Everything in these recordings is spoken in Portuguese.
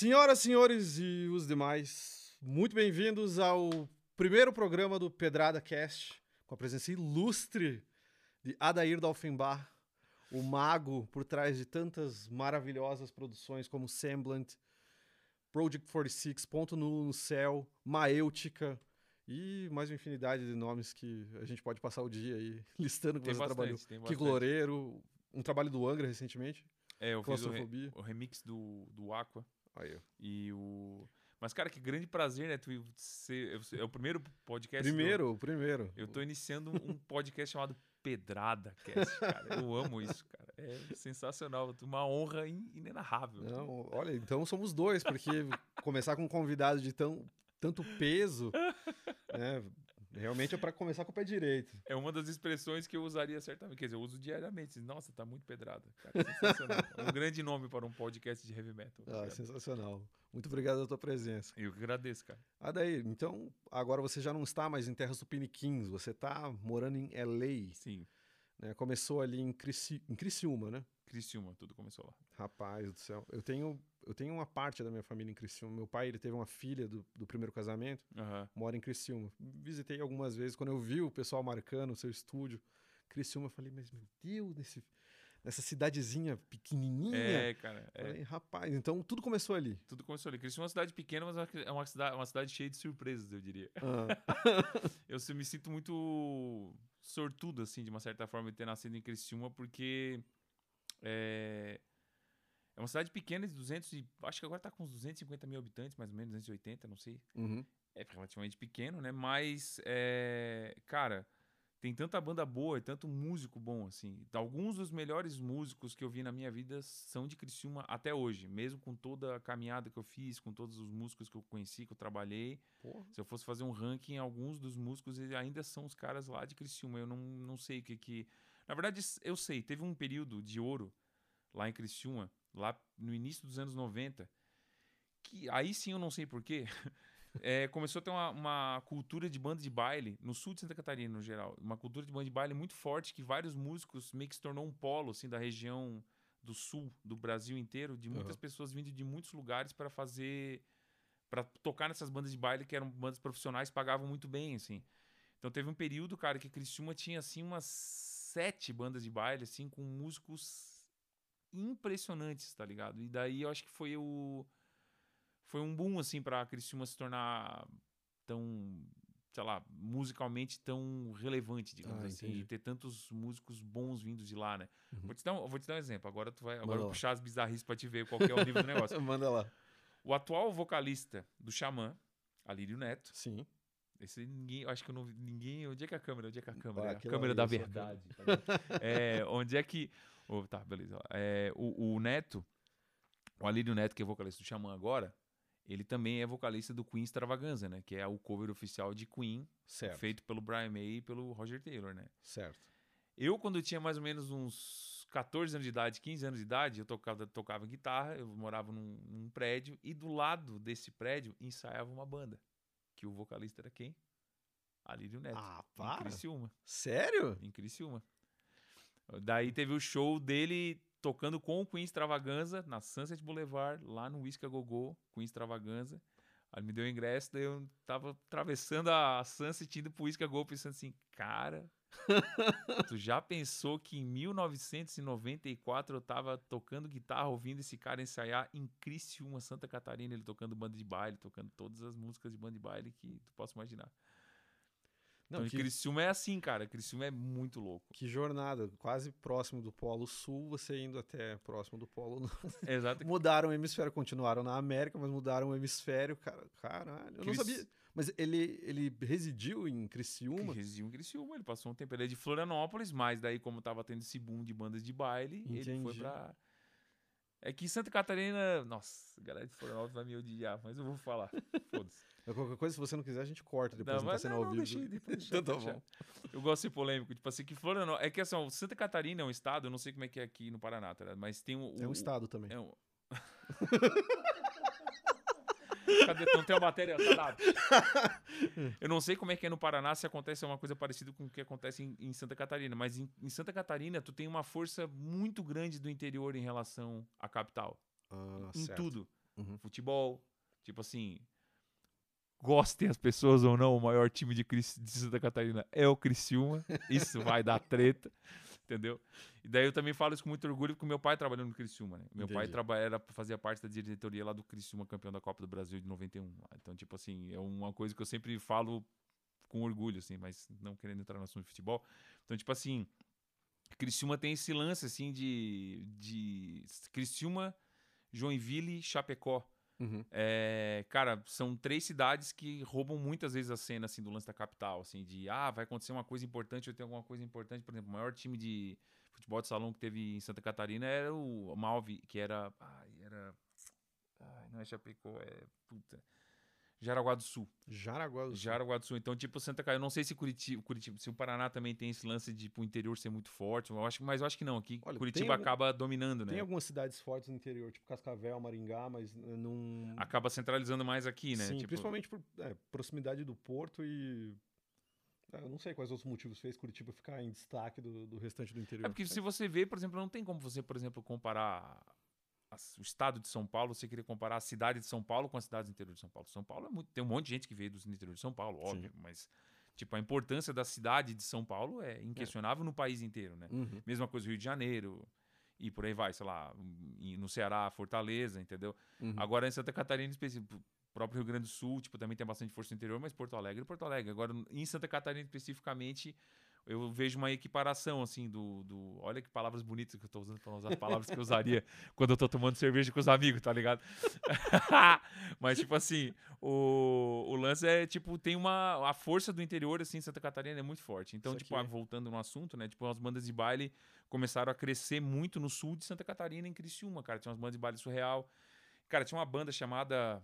Senhoras, senhores e os demais, muito bem-vindos ao primeiro programa do Pedrada Cast, com a presença ilustre de Adair Dalfenbach, o mago por trás de tantas maravilhosas produções como Semblant, Project 46, Ponto no, no Céu, Maêutica e mais uma infinidade de nomes que a gente pode passar o dia aí listando que Tem você bastante, trabalhou. tem bastante. Loureiro, um trabalho do Angra recentemente. É, eu fiz o, re- Claustrofobia. o remix do, do Aqua Aí, e o... Mas, cara, que grande prazer, né? Tu ser, é o primeiro podcast do- Primeiro, o primeiro. Eu tô iniciando um podcast chamado Pedrada Cast, cara. Eu amo isso, cara. É sensacional. Uma honra in- inenarrável. Não, olha, então somos dois, porque começar com um convidado de tão, tanto peso, né? Realmente é para começar com o pé direito. É uma das expressões que eu usaria certamente. Quer dizer, eu uso diariamente. Nossa, tá muito pedrada. Cara, sensacional. É um grande nome para um podcast de heavy metal. Ah, Obrigado. sensacional. Muito obrigado pela tua presença. Eu que agradeço, cara. Ah, daí, então, agora você já não está mais em terras tupiniquins, você está morando em LA, Sim, né? Começou ali em, Criciú em Criciúma, né? Criciúma, tudo começou lá. Rapaz do céu. Eu tenho, eu tenho uma parte da minha família em Criciúma. Meu pai, ele teve uma filha do, do primeiro casamento, Aham. mora em Criciúma. Visitei algumas vezes. Quando eu vi o pessoal marcando o seu estúdio, Criciúma, eu falei, mas meu Deus, nesse, nessa cidadezinha pequenininha. É, cara. É. Falei, rapaz, então tudo começou ali. Tudo começou ali. Criciúma é uma cidade pequena, mas é uma cidade, uma cidade cheia de surpresas, eu diria. Ah, Eu me sinto muito sortudo, assim, de uma certa forma, de ter nascido em Criciúma, porque é, é uma cidade pequena de 200 e... Acho que agora tá com uns 250 mil habitantes, mais ou menos, 280, não sei. uhum. É relativamente pequeno, né? Mas, é, cara, tem tanta banda boa e tanto músico bom, assim. Alguns dos melhores músicos que eu vi na minha vida são de Criciúma até hoje. Mesmo com toda a caminhada que eu fiz, com todos os músicos que eu conheci, que eu trabalhei. Porra. Se eu fosse fazer um ranking, alguns dos músicos ainda são os caras lá de Criciúma. Eu não, não sei o que que... Na verdade, eu sei. Teve um período de ouro lá em Criciúma, lá no início dos anos 90, que aí sim eu não sei porquê, é, começou a ter uma, uma cultura de banda de baile, no sul de Santa Catarina, no geral. Uma cultura de banda de baile muito forte, que vários músicos meio que se tornou um polo, assim, da região do sul do Brasil inteiro, de muitas Aham. pessoas vindo de muitos lugares para fazer... para tocar nessas bandas de baile, que eram bandas profissionais, pagavam muito bem, assim. Então teve um período, cara, que Criciúma tinha, assim, umas sete bandas de baile, assim, com músicos impressionantes, tá ligado? E daí eu acho que foi o foi um boom assim para Criciúma se tornar tão, sei lá, musicalmente tão relevante, digamos Ah, assim, entendi. e ter tantos músicos bons vindos de lá, né? Uhum. Vou te dar um, vou te dar um exemplo. Agora tu vai, agora Manda puxar as bizarrices para te ver qual é o nível do negócio. Manda lá. O atual vocalista do Xamã, Alírio Neto, Sim. esse ninguém, acho que eu não vi ninguém. Onde é que é a câmera? Onde é que é a Ah, câmera? a aquilo câmera da a verdade. tá ligado? é, onde é que. Oh, tá, beleza. É, o, o Neto, o Alírio Neto, que é vocalista do Xamã agora, ele também é vocalista do Queen Extravaganza, né? Que é o cover oficial de Queen, Certo. feito pelo Brian May e pelo Roger Taylor, né? Certo. Eu, quando eu tinha mais ou menos uns 14 anos de idade, 15 anos de idade, eu tocava, tocava guitarra, eu morava num, num prédio, e do lado desse prédio ensaiava uma banda. Que o vocalista era quem? Alírio Neto. Ah, em para. Criciúma. Sério? Em Criciúma. Daí teve o show dele tocando com o Queen Extravaganza na Sunset Boulevard, lá no Whisky a Gogô, Queen Extravaganza. Aí ele me deu o ingresso, daí eu tava atravessando a Sunset indo pro Whisky a Gogô, pensando assim, cara, tu já pensou que em 1994 eu tava tocando guitarra, ouvindo esse cara ensaiar em Criciúma, Santa Catarina, ele tocando banda de baile, tocando todas as músicas de banda de baile que tu possa imaginar. Não, então, que, Criciúma é assim, cara. Criciúma é muito louco. que jornada. Quase próximo do Polo Sul, você indo até próximo do Polo Norte. Exato. Mudaram o hemisfério, continuaram na América, mas mudaram o hemisfério. Cara, caralho, eu não Cris- sabia. Mas ele, ele residiu em Criciúma? Residiu em Criciúma, ele passou um tempo. Ele é de Florianópolis, mas daí, como tava tendo esse boom de bandas de baile, ele foi Entendi. pra. É que Santa Catarina. Nossa, a galera de Florianópolis vai me odiar, mas eu vou falar. Foda-se. Qualquer coisa, se você não quiser, a gente corta depois, não, tá mas sendo não, ao não, vivo. depois então tá bom. Eu gosto de ser polêmico. Tipo assim, que Florianópolis. É que assim, Santa Catarina é um estado, eu não sei como é que é aqui no Paraná, tá? Mas tem o. É um o- estado também. É um... Cadê? Não tem a matéria? Tá dado. Eu não sei como é que é no Paraná, se acontece uma coisa parecida com o que acontece em, em Santa Catarina, mas em, em Santa Catarina tu tem uma força muito grande do interior em relação à capital. Ah, em certo. tudo. Uhum. Futebol, tipo assim, gostem as pessoas ou não, o maior time de, Cris- de Santa Catarina é o Criciúma. Isso vai dar treta, entendeu? E daí eu também falo isso com muito orgulho, porque meu pai trabalhou no Criciúma, né? Meu pai Entendi. traba- era, fazia parte da diretoria lá do Criciúma, campeão da Copa do Brasil de 91. lá. Então, tipo assim, é uma coisa que eu sempre falo com orgulho, assim, mas não querendo entrar no assunto de futebol. Então, tipo assim, Criciúma tem esse lance, assim, de, de Criciúma, Joinville e Chapecó. Uhum. É, cara, são três cidades que roubam muitas vezes a cena assim do lance da capital, assim, de ah, vai acontecer uma coisa importante, eu tenho alguma coisa importante, por exemplo, o maior time de futebol de salão que teve em Santa Catarina era o Malve, que era, ai, era ai, não é Chapecó, é puta, Jaraguá do Sul. Jaraguá do Sul. Jaraguá do Sul. Então, tipo, Santa Catarina, eu não sei se Curitiba, Curitiba, se o Paraná também tem esse lance de pro interior ser muito forte, eu acho, mas eu acho que não, aqui Olha, Curitiba algum- acaba dominando, né? Tem algumas cidades fortes no interior, tipo Cascavel, Maringá, mas não. Acaba centralizando mais aqui, né? Sim, Tipo, principalmente por é, proximidade do porto e. é, Eu não sei quais outros motivos fez Curitiba ficar em destaque do, do restante do interior. É porque se você vê, por exemplo, não tem como você, por exemplo, comparar o estado de São Paulo, você queria comparar a cidade de São Paulo com a cidade do interior de São Paulo. São Paulo é muito, tem um monte de gente que veio do interior de São Paulo, óbvio, mas tipo a importância da cidade de São Paulo é inquestionável no país inteiro, né? Uhum. Mesma coisa Rio de Janeiro e por aí vai, sei lá, no Ceará, Fortaleza, entendeu? Uhum. Agora em Santa Catarina, específico, o próprio Rio Grande do Sul, tipo, também tem bastante força no interior, mas Porto Alegre, Porto Alegre. Agora em Santa Catarina especificamente, eu vejo uma equiparação assim do, do olha que palavras bonitas que eu tô usando para usar as palavras que eu usaria quando eu tô tomando cerveja com os amigos, tá ligado? mas tipo assim, o, o lance é tipo tem uma a força do interior assim, em Santa Catarina é muito forte. Então, tipo, ah, voltando no assunto, né? Tipo, as bandas de baile começaram a crescer muito no sul de Santa Catarina, em Criciúma, cara. Tinha umas bandas de baile surreal. Cara, tinha uma banda chamada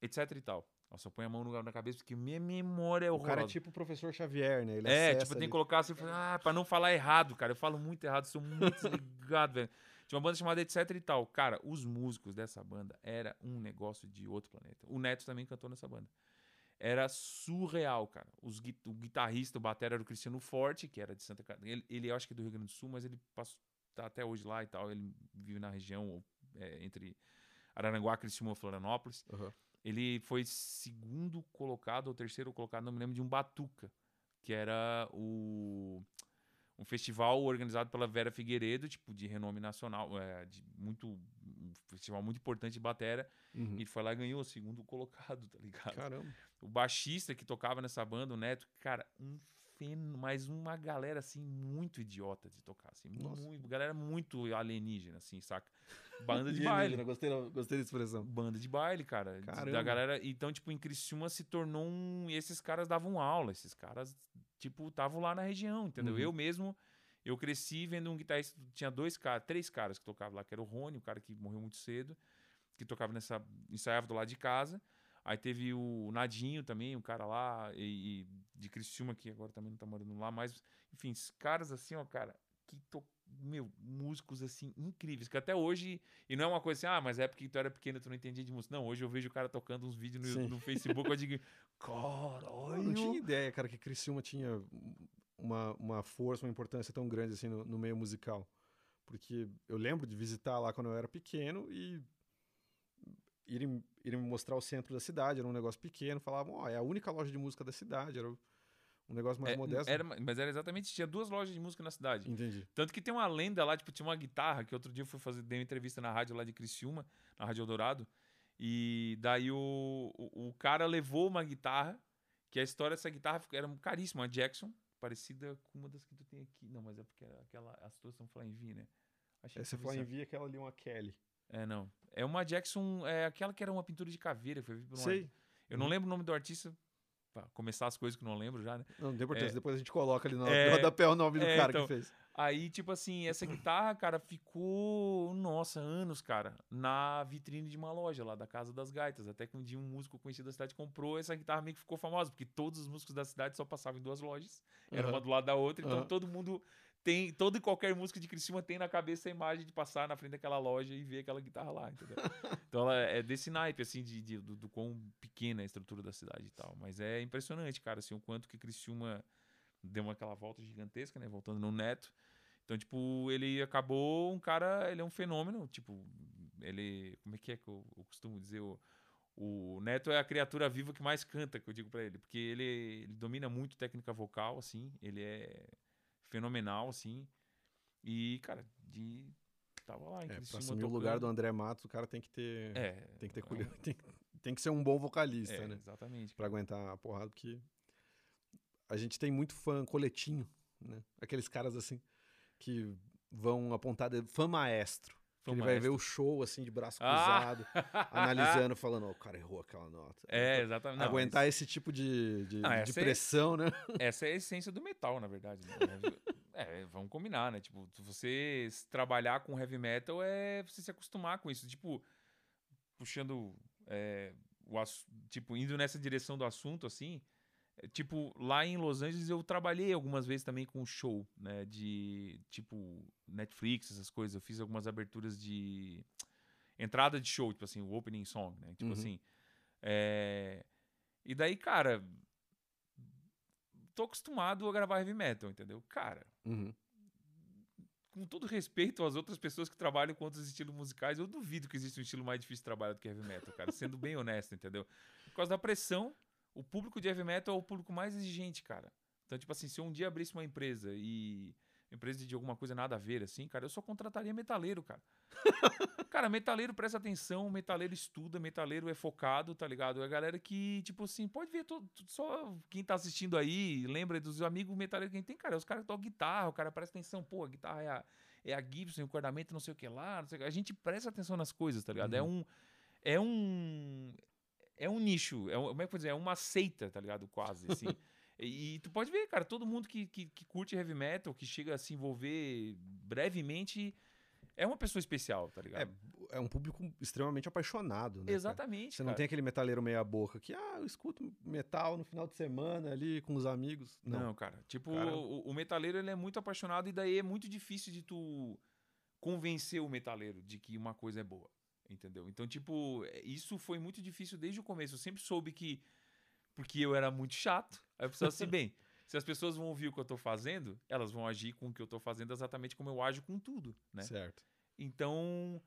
etc e tal. Nossa, eu ponho a mão no- na cabeça porque minha memória é O horrorosa. cara é tipo o professor Xavier, né? Ele É, tipo, tem ali. que colocar assim, ah, pra não falar errado, cara. Eu falo muito errado, sou muito desligado, velho. Tinha uma banda chamada Etc e tal. Cara, os músicos dessa banda era um negócio de outro planeta. O Neto também cantou nessa banda. Era surreal, cara. Os, o guitarrista, o batera era o Cristiano Forte, que era de Santa Catarina. Ele, ele eu acho que é do Rio Grande do Sul, mas ele passou, tá até hoje lá e tal. Ele vive na região é, entre Araranguá, Criciúma e Florianópolis. Aham. Ele foi segundo colocado ou terceiro colocado, não me lembro, de um Batuca, que era o um festival organizado pela Vera Figueiredo, tipo, de renome nacional, é, de muito um festival muito importante de batera, Uhum. e foi lá e ganhou o segundo colocado, tá ligado? Caramba. O baixista que tocava nessa banda, o Neto, cara, um feno, mas uma galera assim muito idiota de tocar, assim, Nossa. muito, galera muito alienígena assim, saca? Banda de baile. Gostei, gostei da expressão. Banda de baile, cara. de- Da Caramba. galera. Então, tipo, em Criciúma se tornou um. Esses caras davam aula. Esses caras, tipo, estavam lá na região, entendeu? Uhum. Eu mesmo, eu cresci vendo um guitarrista. Tinha dois caras, três caras que tocavam lá, que era o Rony, o cara que morreu muito cedo, que tocava nessa. ensaiava do lado de casa. Aí teve o Nadinho também, um cara lá, e, e de Criciúma, que agora também não tá morando lá, mas, enfim, esses caras assim, ó, cara, que to... meu, músicos assim, incríveis, que até hoje, e não é uma coisa assim, ah, mas é porque tu era pequeno, tu não entendia de música. Não, hoje eu vejo o cara tocando uns vídeos no, no Facebook, eu digo, Eu não tinha caralho. ideia, cara, que Criciúma tinha uma, uma força, uma importância tão grande assim no, no meio musical. Porque eu lembro de visitar lá quando eu era pequeno e irem, irem me mostrar o centro da cidade, era um negócio pequeno, falavam, ó, é a única loja de música da cidade, era um negócio mais É, modesto. era, mas era exatamente, tinha duas lojas de música na cidade. Entendi. Tanto que tem uma lenda lá, tipo, tinha uma guitarra, que outro dia eu fui fazer, dei uma entrevista na rádio lá de Criciúma, na Rádio Eldorado, e daí o, o, o cara levou uma guitarra, que a história dessa guitarra era caríssima, uma Jackson, parecida com uma das que tu tem aqui. Não, mas é porque aquela, as tuas são Flying V, né? Achei Essa Flying V, aquela ali, uma Kelly. É, não. É uma Jackson, é aquela que era uma pintura de caveira, foi por um Sei. Eu não lembro o nome do artista, pra começar as coisas que eu não lembro já, né? Não, não tem importância, É. depois a gente coloca ali no, É. rodapé o nome do É, cara então, que fez. Aí, tipo assim, essa guitarra, cara, ficou, nossa, anos, cara, na vitrine de uma loja lá da Casa das Gaitas. Até que um dia um músico conhecido da cidade comprou, essa guitarra meio que ficou famosa, porque todos os músicos da cidade só passavam em duas lojas. Era Aham. uma do lado da outra, então Aham. todo mundo tem, todo e qualquer músico de Criciúma tem na cabeça a imagem de passar na frente daquela loja e ver aquela guitarra lá, entendeu? então ela é desse naipe, assim, de, de- do, do quão pequena é a estrutura da cidade e tal. Mas é impressionante, cara, assim, o quanto que Criciúma deu aquela volta gigantesca, né? Voltando no Neto. Então, tipo, ele acabou um cara, ele é um fenômeno, tipo, ele, como é que é que eu, eu costumo dizer, o, o Neto é a criatura viva que mais canta, que eu digo para ele, porque ele, ele domina muito técnica vocal, assim, ele é fenomenal, assim, e, cara, de tava lá em É, pra assumir o lugar do André Matos, o cara tem que ter. É, Tem que ter é um- colher, tem, tem que ser um bom vocalista, é, né? Exatamente. Pra aguentar a porrada, porque a gente tem muito fã coletinho, né? Aqueles caras assim que vão apontar fã maestro. Ele vai ver o show assim de braço Ah! cruzado, analisando, falando, "Ó, o cara errou aquela nota. É, exatamente. Não, Aguentar esse tipo de, de, Não, de é- pressão, né? Essa é a essência do metal, na verdade. né? É, vamos combinar, né? Tipo, você trabalhar com heavy metal é você se acostumar com isso. Tipo, puxando é, o tipo, indo nessa direção do assunto, assim. É, Tipo, lá em Los Angeles eu trabalhei algumas vezes também com show, né? De, tipo, Netflix, essas coisas. Eu fiz algumas aberturas de entrada de show, tipo assim, o opening song, né? Tipo Uhum. assim. é, E daí, cara, tô acostumado a gravar heavy metal, entendeu? Cara, Uhum. com todo respeito às outras pessoas que trabalham com outros estilos musicais, eu duvido que exista um estilo mais difícil de trabalhar do que heavy metal, cara. Sendo bem honesto, entendeu? Por causa da pressão, o público de heavy metal é o público mais exigente, cara. Então, tipo assim, se eu um dia abrisse uma empresa e. Empresa de alguma coisa nada a ver, assim, cara, eu só contrataria metaleiro, cara. cara, metaleiro presta atenção, metaleiro estuda, metaleiro é focado, tá ligado? É a galera que, tipo assim, pode ver todo, só quem tá assistindo aí, lembra dos amigos metaleiros que a gente tem, cara. Os caras tocam guitarra, o cara presta atenção, pô, a guitarra é a, é a Gibson, o acordamento não sei o que lá, não sei o que. A gente presta atenção nas coisas, tá ligado? É um. É um. É um nicho, é um, como é que eu vou dizer? É uma seita, tá ligado? Quase, assim. e, e tu pode ver, cara, todo mundo que, que, que curte heavy metal, que chega a se envolver brevemente, é uma pessoa especial, tá ligado? É, é um público extremamente apaixonado, né? cara? Exatamente. Você não cara. tem aquele metaleiro meia boca que, ah, eu escuto metal no final de semana ali com os amigos. Não. Não, cara. Tipo, Cara- O, o metaleiro ele é muito apaixonado e daí é muito difícil de tu convencer o metaleiro de que uma coisa é boa. Entendeu? Então, tipo, isso foi muito difícil desde o começo. Eu sempre soube que. Porque eu era muito chato. Aí eu pensava assim, bem, se as pessoas vão ouvir o que eu tô fazendo, elas vão agir com o que eu tô fazendo exatamente como eu ajo com tudo, né? Certo. Então,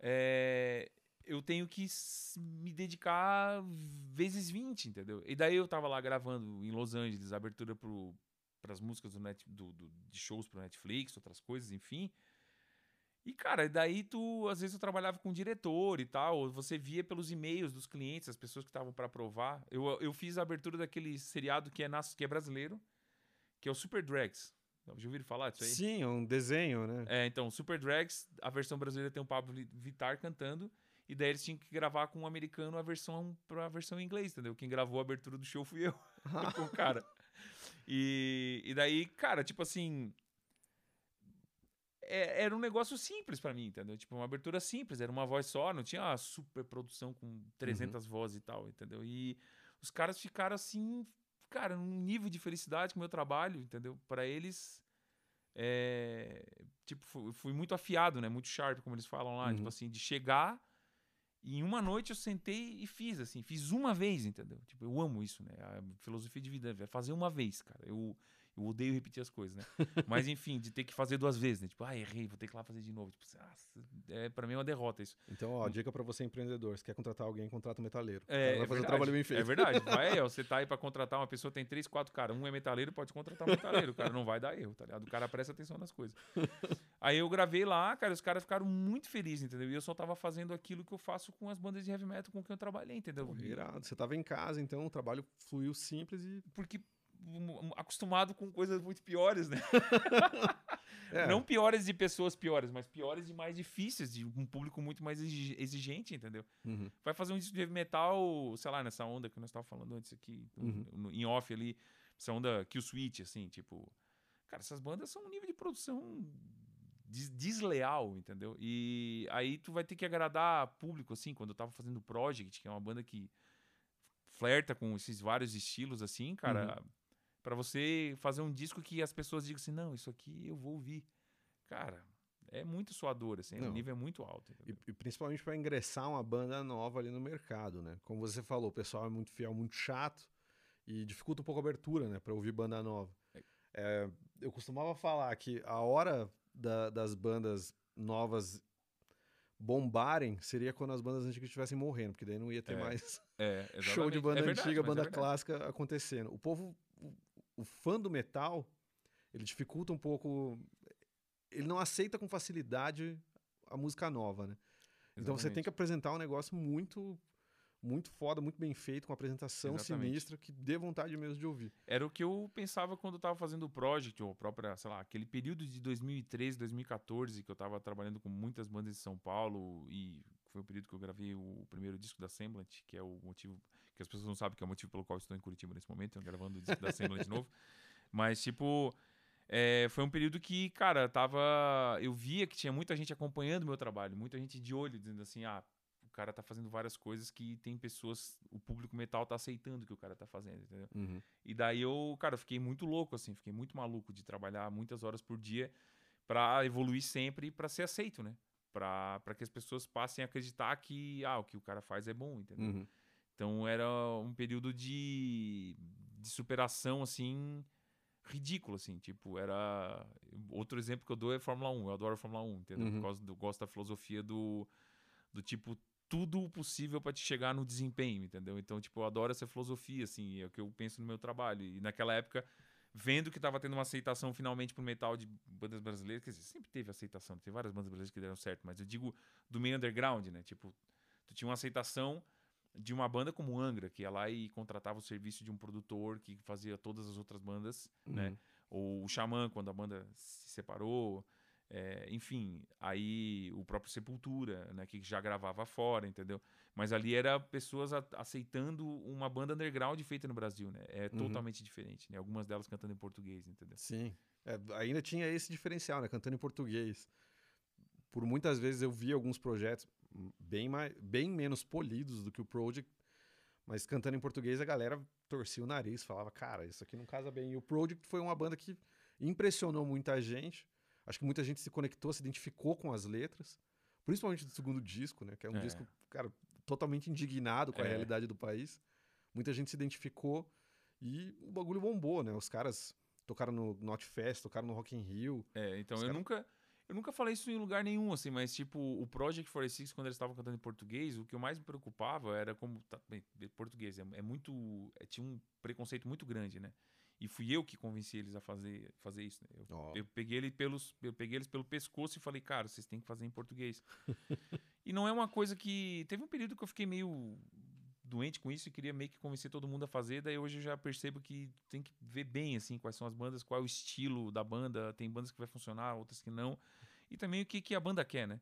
é, eu tenho que me dedicar vezes 20, entendeu? E daí eu tava lá gravando em Los Angeles, abertura para as músicas do net, do, do- de shows pro Netflix, outras coisas, enfim. E, cara, daí tu, às vezes eu trabalhava com diretor e tal, você via pelos e-mails dos clientes, as pessoas que estavam para aprovar. Eu, eu fiz a abertura daquele seriado que é, nas, que é brasileiro, que é o Super Drags. Já ouviram falar disso aí? Sim, é um desenho, né? É, então, Super Drags, a versão brasileira tem o Pablo Vi- Vittar cantando, e daí eles tinham que gravar com um americano a versão pra versão em inglês, entendeu? Quem gravou a abertura do show fui eu, com o cara. E, e daí, cara, tipo assim. É- era um negócio simples pra mim, entendeu? Tipo, uma abertura simples, era uma voz só, não tinha uma super produção com 300 vozes e tal, entendeu? E os caras ficaram assim, cara, num nível de felicidade com o meu trabalho, entendeu? Pra eles, é, tipo, fui, fui muito afiado, né? Muito sharp, como eles falam lá, Uhum. tipo assim, de chegar e em uma noite eu sentei e fiz, assim, fiz uma vez, entendeu? Tipo, eu amo isso, né? A filosofia de vida é fazer uma vez, cara. Eu, eu odeio repetir as coisas, né? Mas enfim, de ter que fazer duas vezes, né? Tipo, ah, errei, vou ter que ir lá fazer de novo. Tipo, nossa, é, pra mim é uma derrota isso. Então, ó, dica pra você empreendedor. Se quer contratar alguém, contrata um metaleiro. É, cara vai é fazer verdade, trabalho bem feito. É verdade. Vai ó, você tá aí pra contratar uma pessoa, tem três, quatro caras. Um é metaleiro, pode contratar um metaleiro. O cara não vai dar erro, tá ligado? O cara presta atenção nas coisas. Aí eu gravei lá, cara, os caras ficaram muito felizes, entendeu? E eu só tava fazendo aquilo que eu faço com as bandas de heavy metal com quem eu trabalhei, entendeu? Pô, irado. Você tava em casa, então o trabalho fluiu simples e. Porque um, acostumado com coisas muito piores, né? É, Não piores de pessoas piores, mas piores e mais difíceis, de um público muito mais exi- exigente, entendeu? uhum. vai fazer um disco de heavy metal, sei lá, nessa onda que nós estávamos falando antes aqui, Uhum. no- em off ali, essa onda Kill Switch, assim, tipo. Cara, essas bandas são um nível de produção des- desleal, entendeu? E aí tu vai ter que agradar público, assim, quando eu tava fazendo o Project, que é uma banda que flerta com esses vários estilos, assim, cara, pra você fazer um disco que as pessoas digam assim, não, isso aqui eu vou ouvir. Cara, é muito suador, assim, Não. o nível é muito alto. E, e principalmente para ingressar uma banda nova ali no mercado, né? Como você falou, o pessoal é muito fiel, muito chato e dificulta um pouco a abertura, né? Para ouvir banda nova. É, eu costumava falar que a hora da- das bandas novas bombarem seria quando as bandas antigas estivessem morrendo, porque daí não ia ter É, mais É, show de banda É verdade, antiga, é banda clássica acontecendo. O povo, o, fã do metal, ele dificulta um pouco. Ele não aceita com facilidade a música nova, né? Então você tem que Exatamente. apresentar um negócio muito, muito foda, muito bem feito, com uma apresentação Exatamente. sinistra que dê vontade mesmo de ouvir. Era o que eu pensava quando eu tava fazendo o Project, ou própria, sei lá, aquele período de 2013, 2014, que eu tava trabalhando com muitas bandas de São Paulo, e foi o período que eu gravei o primeiro disco da Semblant, que é o motivo, que as pessoas não sabem que é o motivo pelo qual eu estou em Curitiba nesse momento, eu gravando o disco da Semblant de novo. Mas, tipo, é, foi um período que, cara, tava. Eu via que tinha muita gente acompanhando o meu trabalho, muita gente de olho, dizendo assim, ah, o cara tá fazendo várias coisas que tem pessoas, o público metal tá aceitando o que o cara tá fazendo, entendeu? E daí eu, cara, eu fiquei muito louco, assim, fiquei muito maluco de trabalhar muitas horas por dia pra evoluir sempre e pra ser aceito, né? Pra, pra que as pessoas passem a acreditar que, ah, o que o cara faz é bom, entendeu? Uhum. Então era um período de, de superação, assim, ridículo, assim, tipo, era... Outro exemplo que eu dou é Fórmula 1, eu adoro Fórmula 1, entendeu? Uhum. Por causa do, gosto da filosofia do, do tipo, tudo o possível pra te chegar no desempenho, entendeu? Então, tipo, eu adoro essa filosofia, assim, é o que eu penso no meu trabalho. E naquela época, vendo que tava tendo uma aceitação finalmente pro metal de bandas brasileiras, quer dizer, sempre teve aceitação, tem várias bandas brasileiras que deram certo, mas eu digo do meio underground, né? Tipo, tu tinha uma aceitação de uma banda como Angra, que ia lá e contratava o serviço de um produtor que fazia todas as outras bandas, né? Uhum. Ou o Xamã, quando a banda se separou. é, enfim, aí o próprio Sepultura, né? Que já gravava fora, entendeu? Mas ali era pessoas a- aceitando uma banda underground feita no Brasil, né? É Uhum. totalmente diferente, né? Algumas delas cantando em português, entendeu? Sim. É, ainda tinha esse diferencial, né? Cantando em português. Por muitas vezes eu vi alguns projetos bem, mais, bem menos polidos do que o Project, mas cantando em português a galera torcia o nariz, falava, cara, isso aqui não casa bem. E o Project foi uma banda que impressionou muita gente. Acho que muita gente se conectou, se identificou com as letras, principalmente do segundo disco, né? Que é um É. disco, cara, totalmente indignado com a É. realidade do país. Muita gente se identificou e o bagulho bombou, né? Os caras tocaram no Not Fest, tocaram no Rock in Rio. É, então eu cara- nunca. Eu nunca falei isso em lugar nenhum, assim, mas tipo, o Project 46, quando eles estavam cantando em português, o que eu mais me preocupava era como. Tá, bem, português é, é muito. é, tinha um preconceito muito grande, né? E fui eu que convenci eles a fazer, fazer isso, né? Eu, Ó. eu peguei ele pelos, eu peguei eles pelo pescoço e falei, cara, vocês têm que fazer em português. e não é uma coisa que. Teve um período que eu fiquei meio doente com isso e queria meio que convencer todo mundo a fazer. Daí hoje eu já percebo que tem que ver bem assim quais são as bandas, qual é o estilo da banda. Tem bandas que vai funcionar, outras que não. E também o que, que a banda quer, né?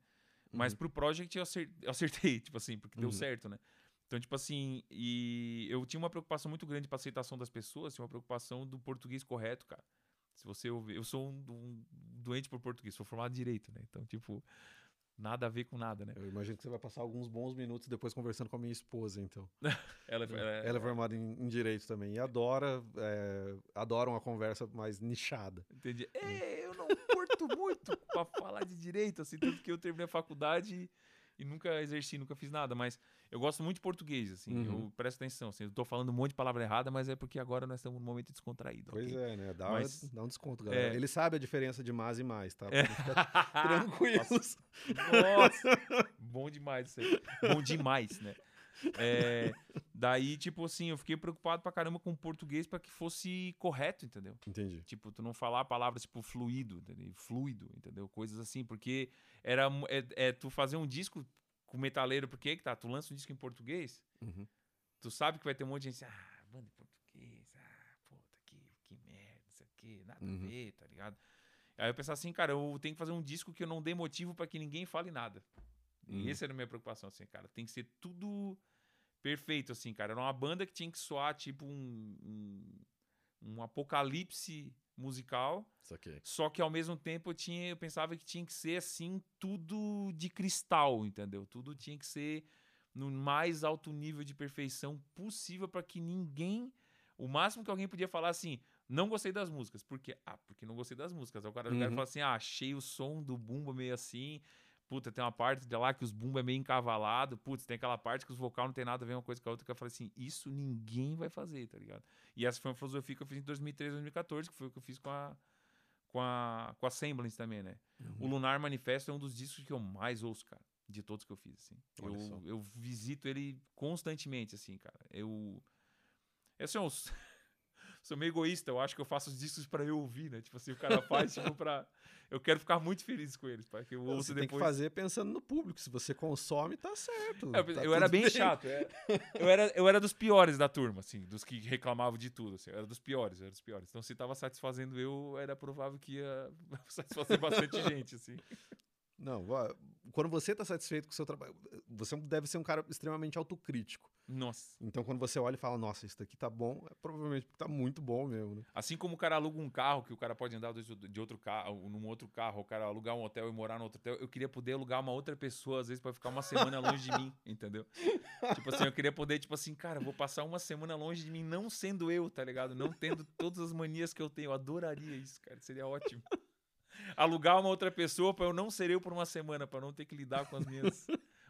Mas Uhum. pro Project eu acer- eu acertei, tipo assim, porque deu Uhum. certo, né? Então, tipo assim, e eu tinha uma preocupação muito grande pra aceitação das pessoas, tinha uma preocupação do português correto, cara. Se você ouvir, eu sou um, um doente por português, sou formado direito, né? Então, tipo, nada a ver com nada, né? Eu imagino que você vai passar alguns bons minutos depois conversando com a minha esposa, então. Ela, ela, Ela é formada em, em Direito também e adora, é, adora uma conversa mais nichada. Entendi. É, eu não curto muito pra falar de direito, assim, tanto que eu terminei a faculdade e nunca exerci, nunca fiz nada, mas eu gosto muito de português, assim, Uhum. eu presto atenção, assim, eu tô falando um monte de palavra errada, mas é porque agora nós estamos num momento descontraído. Pois ok? é, né? Dá, Mas- dá um desconto, galera. É. Ele sabe a diferença de mais e mais, tá? É. Tranquilos. Nossa, bom demais isso aí. Bom demais, né? É, daí, tipo assim, eu fiquei preocupado pra caramba com o português pra que fosse correto, entendeu? Entendi. Tipo, tu não falar palavras tipo fluido, entendeu? Fluido, entendeu? Coisas assim, porque era é, é tu fazer um disco com metaleiro, porque que tá? Tu lança um disco em português, Uhum. tu sabe que vai ter um monte de gente assim, ah, banda em português, ah, puta, que, que merda, isso aqui, nada Uhum. a ver, tá ligado? Aí eu pensava assim, cara, eu tenho que fazer um disco que eu não dê motivo pra que ninguém fale nada. E essa era a minha preocupação, assim, cara, tem que ser tudo perfeito, assim, cara. Era uma banda que tinha que soar tipo um, um, um apocalipse musical, só que ao mesmo tempo eu tinha, eu pensava que tinha que ser assim tudo de cristal, entendeu? Tudo tinha que ser no mais alto nível de perfeição possível para que ninguém, o máximo que alguém podia falar assim, não gostei das músicas, por quê? Ah, porque não gostei das músicas. Aí o cara, o cara Uhum. fala assim: "Ah, achei o som do bumbo meio assim". Puta, tem uma parte de lá que os boom é meio encavalado, putz, tem aquela parte que os vocal não tem nada a ver uma coisa com a outra, que eu falei assim, isso ninguém vai fazer, tá ligado? E essa foi uma filosofia que eu fiz em 2013, 2014, que foi o que eu fiz com a com a com a Semblance também, né? Uhum. O Lunar Manifesto é um dos discos que eu mais ouço, cara, de todos que eu fiz, assim. Olha só. Eu, eu visito ele constantemente, assim, cara. Eu esse é um sou meio egoísta, eu acho que eu faço os discos pra eu ouvir, né? Tipo assim, o cara faz tipo pra eu quero ficar muito feliz com eles, para que eu ouça Você tem que depois. fazer pensando no público. Se você consome, tá certo. É, tá eu era tudo bem chato. é. Eu era, eu era dos piores da turma, assim, dos que reclamavam de tudo. Assim, eu era dos piores, eu era dos piores. Então, se tava satisfazendo eu, era provável que ia satisfazer bastante gente, assim. Não, quando você tá satisfeito com o seu trabalho, você deve ser um cara extremamente autocrítico. Nossa. Então, quando você olha e fala, nossa, isso daqui tá bom, é provavelmente porque tá muito bom mesmo, né? Assim como o cara aluga um carro, que o cara pode andar de outro carro, num outro carro, o cara alugar um hotel e morar no outro hotel, eu queria poder alugar uma outra pessoa, às vezes, pra ficar uma semana longe de mim, entendeu? Tipo assim, eu queria poder, tipo assim, cara, vou passar uma semana longe de mim, não sendo eu, tá ligado? Não tendo todas as manias que eu tenho. Eu adoraria isso, cara. Seria ótimo. Alugar uma outra pessoa pra eu não ser eu por uma semana, pra não ter que lidar com as minhas,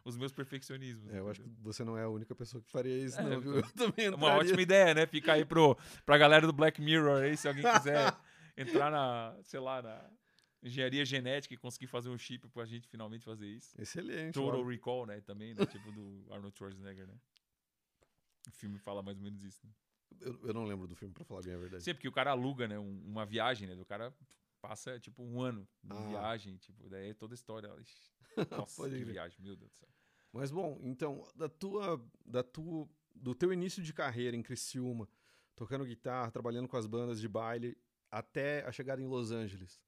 os meus perfeccionismos. É, eu acho que você não é a única pessoa que faria isso, É, não, viu? Eu também É uma entraria. ótima ideia, né? Fica aí pro, pra galera do Black Mirror aí, se alguém quiser entrar na, sei lá, na engenharia genética e conseguir fazer um chip pra gente finalmente fazer isso. Excelente. Total ó. Recall, né? Também, né? Tipo do Arnold Schwarzenegger, né? O filme fala mais ou menos isso, né? Eu, eu não lembro do filme, pra falar bem a verdade. Sim, porque o cara aluga, né? um- uma viagem, né? O cara passa, tipo, um ano de Ah. viagem, tipo, daí é toda a história. Ixi, Nossa, que viagem, meu Deus do céu. Mas bom, então, da tua, da tua, do teu início de carreira em Criciúma, tocando guitarra, trabalhando com as bandas de baile, até a chegada em Los Angeles,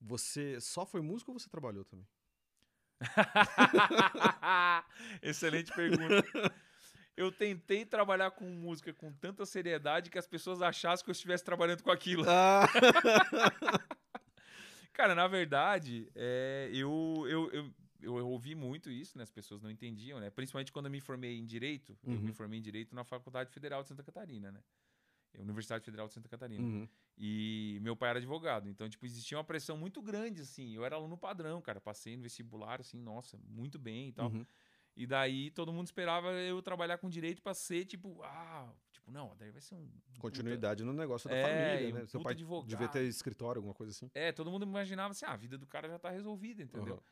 você só foi músico ou você trabalhou também? Excelente pergunta. Eu tentei trabalhar com música com tanta seriedade que as pessoas achassem que eu estivesse trabalhando com aquilo. Ah, Cara, na verdade, é, eu, eu, eu, eu, eu ouvi muito isso, né? As pessoas não entendiam, né? Principalmente quando eu me formei em Direito. Eu Uhum. me formei em Direito na Faculdade Federal de Santa Catarina, né? Universidade Federal de Santa Catarina. uhum. E meu pai era advogado. Então, tipo, existia uma pressão muito grande, assim. Eu era aluno padrão, cara. Passei no vestibular, assim, nossa, muito bem e tal. Uhum. E daí todo mundo esperava eu trabalhar com direito pra ser, tipo, ah, tipo, não, daí vai ser um. puta- Continuidade no negócio da É, família, né? um Seu puta pai advogado. devia ter escritório, alguma coisa assim. É, todo mundo imaginava assim, ah, a vida do cara já tá resolvida, entendeu? Aham.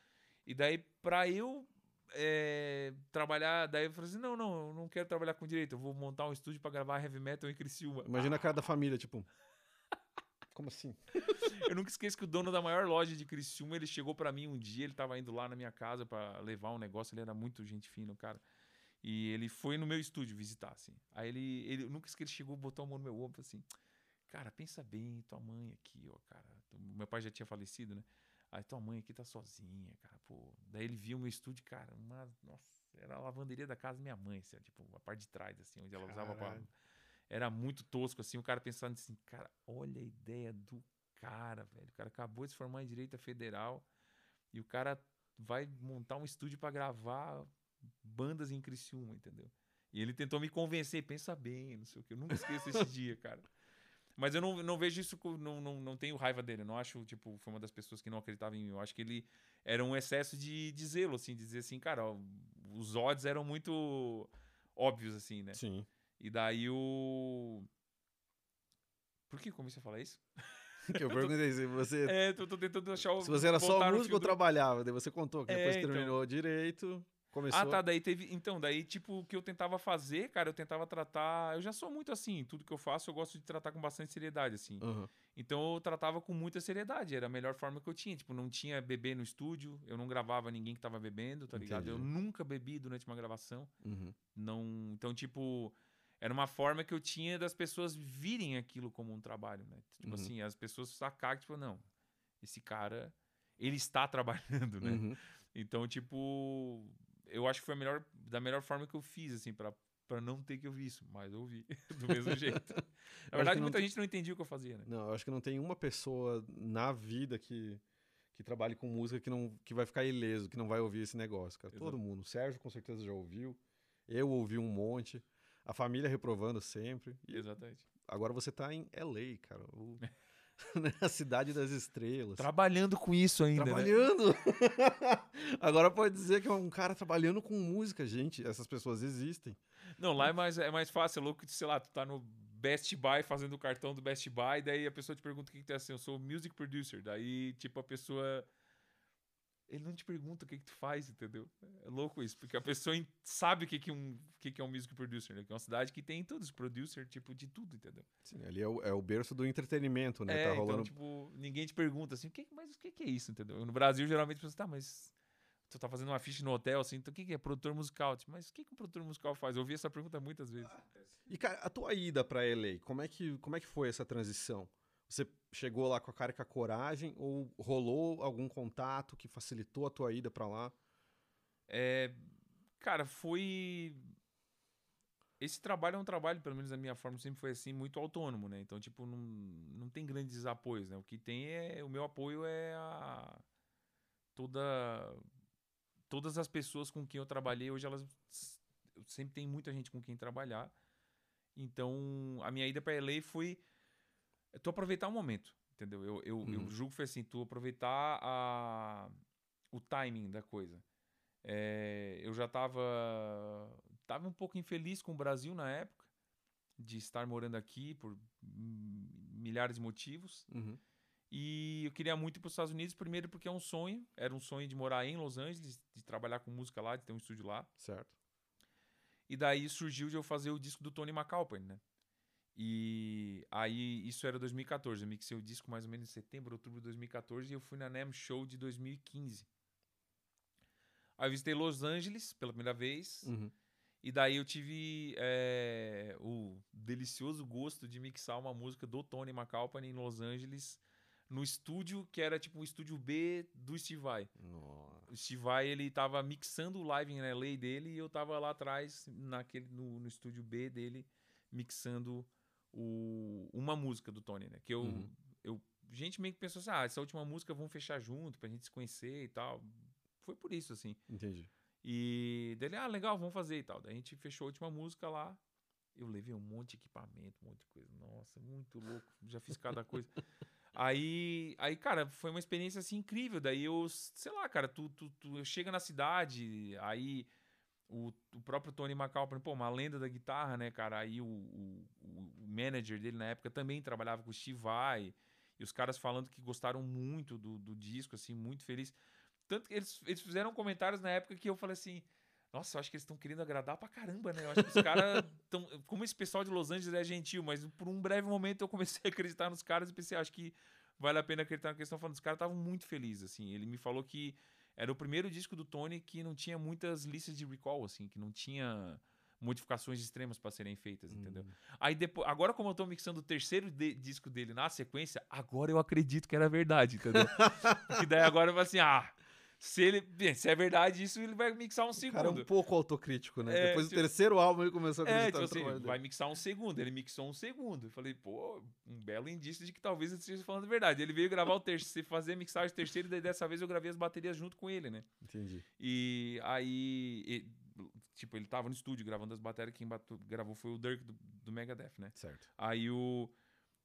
E daí, pra eu é, trabalhar, daí eu falei assim, não, não, eu não quero trabalhar com direito, eu vou montar um estúdio pra gravar heavy metal em Criciúma. Imagina a cara da família, tipo. Como assim? Eu nunca esqueço que o dono da maior loja de Criciúma, ele chegou pra mim um dia, ele tava indo lá na minha casa pra levar um negócio, ele era muito gente fina, o cara. E ele foi no meu estúdio visitar, assim. Aí ele, ele eu nunca esqueço que ele chegou, botou a mão no meu ombro assim: Cara, pensa bem, tua mãe aqui, ó, cara. Meu pai já tinha falecido, né? Aí tua mãe aqui tá sozinha, cara, pô. Daí ele viu o meu estúdio, cara, uma, nossa, era a lavanderia da casa da minha mãe, assim, tipo, a parte de trás, assim, onde ela usava pra, Caralho. era muito tosco, assim, o cara pensando assim, cara, olha a ideia do cara, velho. O cara acabou de se formar em Direita Federal e o cara vai montar um estúdio pra gravar bandas em Criciúma, entendeu? E ele tentou me convencer, pensa bem, não sei o que. Eu nunca esqueço esse dia, cara. Mas eu não, não vejo isso, não, não, não tenho raiva dele. Eu não acho, tipo, foi uma das pessoas que não acreditava em mim. Eu acho que ele era um excesso de, de zelo, assim, de dizer assim, cara, ó, os odds eram muito óbvios, assim, né? Sim. E daí o. Por que eu comecei a falar isso? Que eu perguntei se você. É, tô, tô tentando achar o. se você era só músico ou do- trabalhava, daí você contou que É, depois que então. terminou direito, começou. Ah, tá. Daí teve. Então, daí, tipo, o que eu tentava fazer, cara, eu tentava tratar. Eu já sou muito assim, tudo que eu faço eu gosto de tratar com bastante seriedade, assim. Aham. Então eu tratava com muita seriedade, era a melhor forma que eu tinha. Tipo, não tinha bebê no estúdio, eu não gravava ninguém que tava bebendo, tá ligado? Eu Entendi. nunca bebi durante uma gravação. Uhum. Não. Então, tipo. Era uma forma que eu tinha das pessoas virem aquilo como um trabalho, né? Tipo Uhum. assim, as pessoas sacar que, tipo, não, esse cara, ele está trabalhando, né? Uhum. Então, tipo, eu acho que foi a melhor, da melhor forma que eu fiz, assim, pra, pra não ter que ouvir isso. Mas eu ouvi, do mesmo jeito. Na verdade, muita tem- gente não entendia o que eu fazia, né? Não, eu acho que não tem uma pessoa na vida que, que trabalhe com música que, não, que vai ficar ileso, que não vai ouvir esse negócio, cara. Exato. Todo mundo. O Sérgio com certeza já ouviu. Eu ouvi um monte. A família reprovando sempre. E Exatamente. agora você tá em LA, cara. O-? A cidade das estrelas. Trabalhando com isso ainda, né? Trabalhando! Agora pode dizer que é um cara trabalhando com música, gente. Essas pessoas existem. Não, lá é mais, é mais fácil, é louco que, sei lá, tu tá no Best Buy fazendo o cartão do Best Buy, daí a pessoa te pergunta o que, que tu é assim, eu sou music producer. Daí, tipo, a pessoa. Ele não te pergunta o que, que tu faz, entendeu? É louco isso, porque a pessoa sabe o que, que, um, que, que é um music producer, né? Que é uma cidade que tem todos, producer, tipo, de tudo, entendeu? Sim, ali é o, é o berço do entretenimento, né? É, tá então, rolando. tipo, ninguém te pergunta assim, o que, mas o que, que é isso, entendeu? No Brasil, geralmente, as pessoas, tá, mas tu tá fazendo uma ficha no hotel, assim, então o que, que é produtor musical? Tipo, mas o que, que um produtor musical faz? Eu ouvi essa pergunta muitas vezes. E, cara, a tua ida pra LA, como é, que, como é que foi essa transição? Você chegou lá com a cara e com a coragem ou rolou algum contato que facilitou a tua ida pra lá? É, cara, foi. Esse trabalho é um trabalho, pelo menos da minha forma, sempre foi assim, muito autônomo, né? Então, tipo, não, não tem grandes apoios, né? O que tem é. O meu apoio é a. Toda. Todas as pessoas com quem eu trabalhei, hoje elas. Sempre tem muita gente com quem trabalhar. Então, a minha ida pra LA foi. Tu aproveitar o momento, entendeu? Eu, eu, eu Uhum. julgo que foi assim, tu aproveitar a, o timing da coisa. É, eu já tava, tava um pouco infeliz com o Brasil na época, de estar morando aqui por milhares de motivos. Uhum. E eu queria muito ir para os Estados Unidos, primeiro porque é um sonho, era um sonho de morar em Los Angeles, de trabalhar com música lá, de ter um estúdio lá. Certo. E daí surgiu de eu fazer o disco do Tony McAlpine, né? E aí, isso era 2014. Eu mixei o disco mais ou menos em setembro, outubro de 2014 e eu fui na NAMM Show de 2015. Aí eu visitei Los Angeles pela primeira vez. Uhum. E daí eu tive é, o delicioso gosto de mixar uma música do Tony McAlpine em Los Angeles, no estúdio que era tipo o estúdio B do Steve Vai. Nossa. O Steve Vai, ele tava mixando o live em LA dele e eu tava lá atrás, naquele, no, no estúdio B dele, mixando o, uma música do Tony, né? Que eu, Uhum. eu. Gente meio que pensou assim: ah, essa última música vamos fechar junto pra gente se conhecer e tal. Foi por isso, assim. Entendi. E dele, ah, legal, vamos fazer e tal. Daí a gente fechou a última música lá. Eu levei um monte de equipamento, um monte de coisa. Nossa, muito louco. Já fiz cada coisa. aí, aí, cara, foi uma experiência assim incrível. Daí eu, sei lá, cara, tu, tu, tu chega na cidade, aí o, o próprio Tony McAlpine, pô, uma lenda da guitarra, né, cara? Aí o, o, o manager dele na época também trabalhava com o Steve Vai. E os caras falando que gostaram muito do, do disco, assim, muito feliz. Tanto que eles, eles fizeram comentários na época que eu falei assim: Nossa, eu acho que eles estão querendo agradar pra caramba, né? Eu acho que os caras estão. Como esse pessoal de Los Angeles é gentil, mas por um breve momento eu comecei a acreditar nos caras e pensei: Acho que vale a pena acreditar na questão. Falando, os caras estavam muito felizes, assim. Ele me falou que era o primeiro disco do Tony que não tinha muitas listas de recall, assim, que não tinha modificações extremas para serem feitas, entendeu? Aí depois, agora como eu tô mixando o terceiro de- disco dele na sequência, agora eu acredito que era verdade, entendeu? Porque daí agora eu falo assim, ah, se ele, se é verdade isso, ele vai mixar um O cara é segundo. um pouco autocrítico, né? É, Depois do tipo- terceiro álbum ele começou a É, acreditar tipo no assim, vai mixar um segundo. Ele mixou um segundo. Eu falei, pô, um belo indício de que talvez ele esteja falando a verdade. Ele veio gravar o terceiro, fazer a mixagem terceiro, e daí dessa vez eu gravei as baterias junto com ele, né? Entendi. E aí, e- tipo, ele tava no estúdio gravando as baterias, quem batu- gravou foi o Dirk do, do Megadeth, né? Certo. Aí o.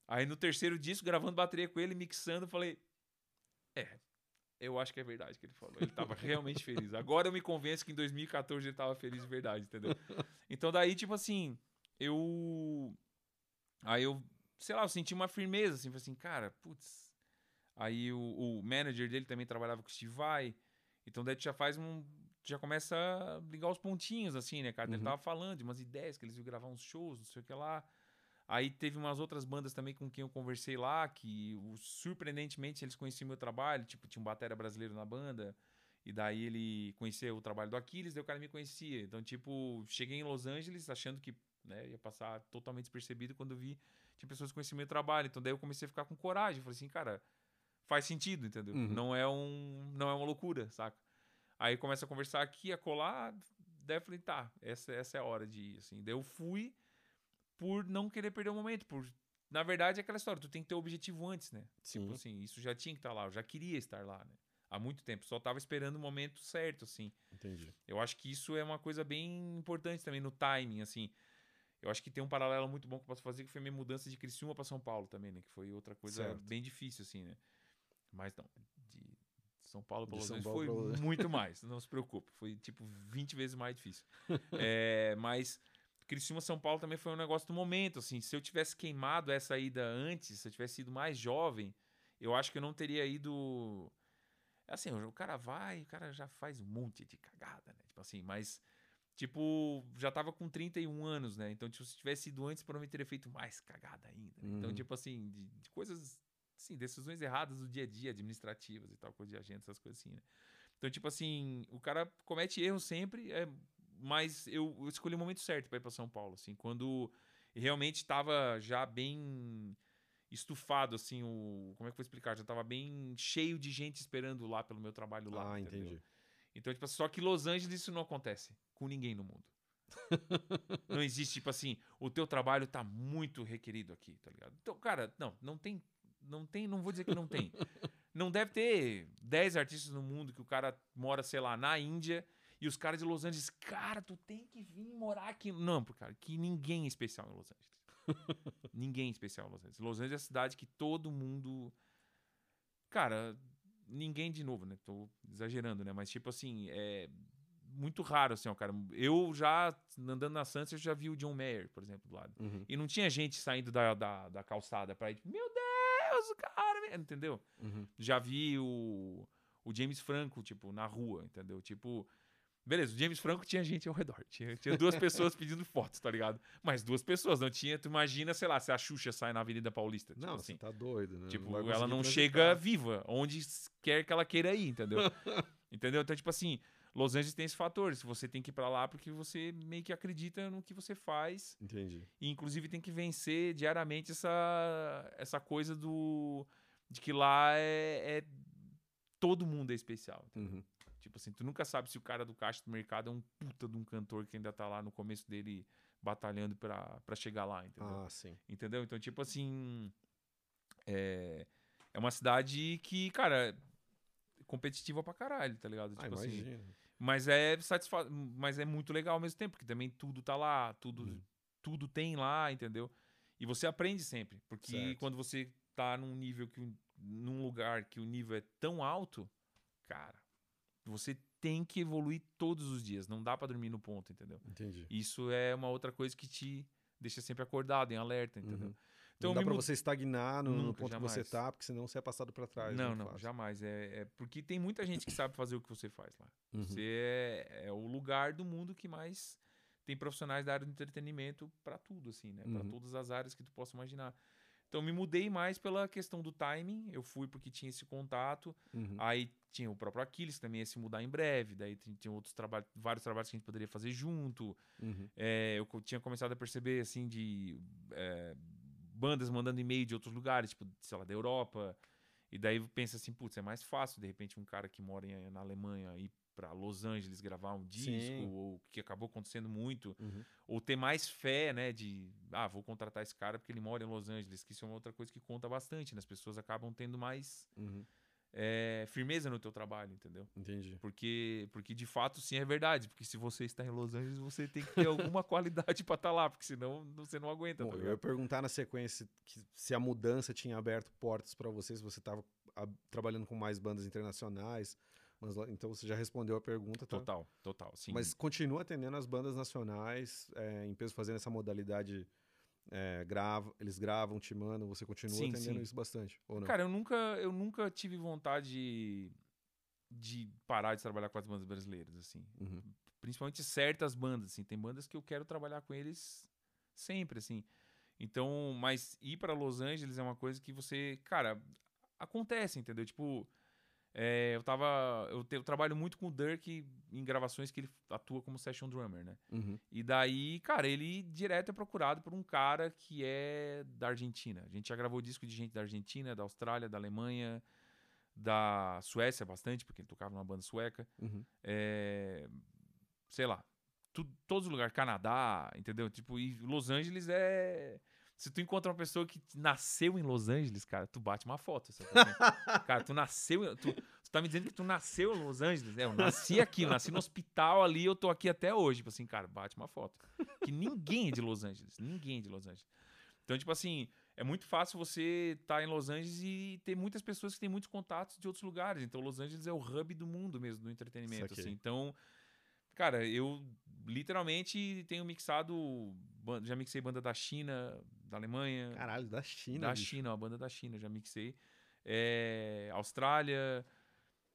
Aí no terceiro disco, gravando bateria com ele, mixando, eu falei. É, eu acho que é verdade que ele falou. Ele tava realmente feliz. Agora eu me convenço que em 2014 ele tava feliz de verdade, entendeu? Então daí, tipo assim, eu. Aí eu, sei lá, eu senti uma firmeza, assim, assim, cara, putz. Aí o, o manager dele também trabalhava com o Steve Vai. Então daí tu já faz um. Já começa a ligar os pontinhos, assim, né, cara? Ele Uhum. tava falando de umas ideias que eles iam gravar uns shows, não sei o que lá. Aí teve umas outras bandas também com quem eu conversei lá, que surpreendentemente eles conheciam meu trabalho, tipo, tinha um batera brasileiro na banda, e daí ele conhecia o trabalho do Aquiles, daí o cara me conhecia. Então, tipo, cheguei em Los Angeles achando que né, ia passar totalmente despercebido quando vi tinha pessoas que conheciam meu trabalho. Então, daí eu comecei a ficar com coragem. Falei assim, cara, faz sentido, entendeu? Uhum. Não, é um, não é uma loucura, saca? Aí começa a conversar aqui, a colar, daí eu falei, tá, essa, essa é a hora de ir, assim. Daí eu fui por não querer perder o momento, por... Na verdade, é aquela história, tu tem que ter o objetivo antes, né? Sim. Tipo assim, isso já tinha que estar lá, eu já queria estar lá, né? Há muito tempo, só tava esperando o momento certo, assim. Entendi. Eu acho que isso é uma coisa bem importante também no timing, assim. Eu acho que tem um paralelo muito bom que eu posso fazer, que foi minha mudança de Criciúma para São Paulo também, né? Que foi outra coisa Certo. bem difícil, assim, né? Mas não, de São Paulo para Los Angeles Paulo foi pra muito mais, não se preocupe. Foi, tipo, 20 vezes mais difícil. É, mas Criciúma, São Paulo também foi um negócio do momento, assim. Se eu tivesse queimado essa ida antes, se eu tivesse sido mais jovem, eu acho que eu não teria ido... Assim, o cara vai, o cara já faz um monte de cagada, né? Tipo assim, mas... Tipo, já tava com 31 anos, né? Então, tipo, se tivesse ido antes, provavelmente teria feito mais cagada ainda. né? Então, Uhum. tipo assim, de, de coisas, assim, decisões erradas do dia a dia, administrativas e tal, coisa de agente, essas coisas assim, né? Então, tipo assim, o cara comete erros sempre, é, mas eu, eu escolhi o momento certo para ir para São Paulo, assim, quando realmente estava já bem estufado, assim, o... Como é que eu vou explicar? Já tava bem cheio de gente esperando lá pelo meu trabalho lá, ah, entendeu? entendi. Então, tipo, só que Los Angeles isso não acontece com ninguém no mundo. não existe, tipo assim, o teu trabalho tá muito requerido aqui, tá ligado? Então, cara, não, não tem, não tem, não vou dizer que não tem. Não deve ter 10 artistas no mundo que o cara mora, sei lá, na Índia e os caras de Los Angeles, cara, tu tem que vir morar aqui. Não, porque, cara, que ninguém é especial em Los Angeles. ninguém é especial em Los Angeles. Los Angeles é a cidade que todo mundo. Cara, ninguém de novo, né? Tô exagerando, né? Mas, tipo assim, é muito raro, assim, ó, cara. Eu já, andando na Sunset, eu já vi o John Mayer, por exemplo, do lado. Uhum. E não tinha gente saindo da, da, da calçada pra ir, meu Deus, cara, entendeu? Uhum. Já vi o, o James Franco, tipo, na rua, entendeu? Tipo, beleza, o James Franco tinha gente ao redor. Tinha, tinha duas pessoas pedindo fotos, tá ligado? Mas duas pessoas, não tinha. Tu imagina, sei lá, se a Xuxa sai na Avenida Paulista. Tipo Não, assim. você tá doido, né? Tipo, vai ela não chega viva, onde quer que ela queira ir, entendeu? entendeu? Então, tipo assim, Los Angeles tem esse fator. Você tem que ir pra lá porque você meio que acredita no que você faz. Entendi. E, inclusive, tem que vencer diariamente essa, essa coisa do. De que lá é. é- todo mundo é especial. Uhum. Tipo assim, tu nunca sabe se o cara do caixa do mercado é um puta de um cantor que ainda tá lá no começo dele batalhando pra, pra chegar lá, entendeu? Ah, sim. Entendeu? Então, tipo assim. É, é uma cidade que, cara, é competitiva pra caralho, tá ligado? Ah, Tipo assim. imagina. Mas é satisfa mas é muito legal ao mesmo tempo, porque também tudo tá lá, tudo, Uhum. tudo tem lá, entendeu? E você aprende sempre, porque Certo. quando você tá num nível que num lugar que o nível é tão alto, cara, você tem que evoluir todos os dias, não dá pra dormir no ponto, entendeu? Entendi. Isso é uma outra coisa que te deixa sempre acordado, em alerta, entendeu? Uhum. Então não dá me pra mu- você estagnar no, Nunca, ponto que você jamais. tá, porque senão você é passado pra trás. Não, muito não, fácil. jamais. É, é porque tem muita gente que sabe fazer o que você faz lá. Uhum. Você é, é o lugar do mundo que mais tem profissionais da área do entretenimento pra tudo, assim, né? Pra Uhum. todas as áreas que tu possa imaginar. Então me mudei mais pela questão do timing. Eu fui porque tinha esse contato. Uhum. Aí tinha o próprio Aquiles que também ia se mudar em breve. Daí tinha outros trabalhos, vários trabalhos que a gente poderia fazer junto. Uhum. É, eu tinha começado a perceber, assim, de é, bandas mandando e-mail de outros lugares, tipo, sei lá, da Europa. E daí pensa assim, putz, é mais fácil, de repente, um cara que mora em- na Alemanha ir pra Los Angeles gravar um disco, Sim. ou que acabou acontecendo muito, Uhum. ou ter mais fé, né, de, ah, vou contratar esse cara porque ele mora em Los Angeles, que isso é uma outra coisa que conta bastante, né? As pessoas acabam tendo mais Uhum. é, firmeza no teu trabalho, entendeu? Entendi. Porque, porque de fato sim é verdade. Porque se você está em Los Angeles, você tem que ter alguma qualidade para estar lá, porque senão você não aguenta. Bom, tá eu ia perguntar na sequência que- se a mudança tinha aberto portas pra você, se você estava trabalhando com mais bandas internacionais. Mas, então você já respondeu a pergunta, tá? Total, total. Sim. Mas continua atendendo as bandas nacionais, é, em peso fazendo essa modalidade. é, grava, eles gravam, te mandam, você continua Sim, atendendo sim. isso bastante, ou não? Cara, eu nunca, eu nunca tive vontade de, de parar de trabalhar com as bandas brasileiras, assim. Uhum. Principalmente certas bandas, assim. Tem bandas que eu quero trabalhar com eles sempre, assim. Então, mas ir para Los Angeles é uma coisa que você, cara, acontece, entendeu? Tipo, é, eu tava, eu, te- eu trabalho muito com o Dirk em gravações que ele atua como session drummer, né? Uhum. E daí, cara, ele direto é procurado por um cara que é da Argentina. A gente já gravou disco de gente da Argentina, da Austrália, da Alemanha, da Suécia bastante, porque ele tocava numa banda sueca. Uhum. É, sei lá, tu- todos os lugares, Canadá, entendeu? Tipo, e Los Angeles é. Se tu encontra uma pessoa que nasceu em Los Angeles, cara, tu bate uma foto. Assim, cara, tu nasceu. Tu, tu tá me dizendo que tu nasceu em Los Angeles? É, eu nasci aqui, eu nasci no hospital ali, eu tô aqui até hoje. Tipo assim, cara, bate uma foto. Que ninguém é de Los Angeles. Ninguém é de Los Angeles. Então, tipo assim, é muito fácil você estar tá em Los Angeles e ter muitas pessoas que têm muitos contatos de outros lugares. Então, Los Angeles é o hub do mundo mesmo, do entretenimento. Assim. Então, cara, eu literalmente tenho mixado. Já mixei banda da China, da Alemanha. Caralho, da China. Da bicho. China, uma banda da China, já mixei. É, Austrália,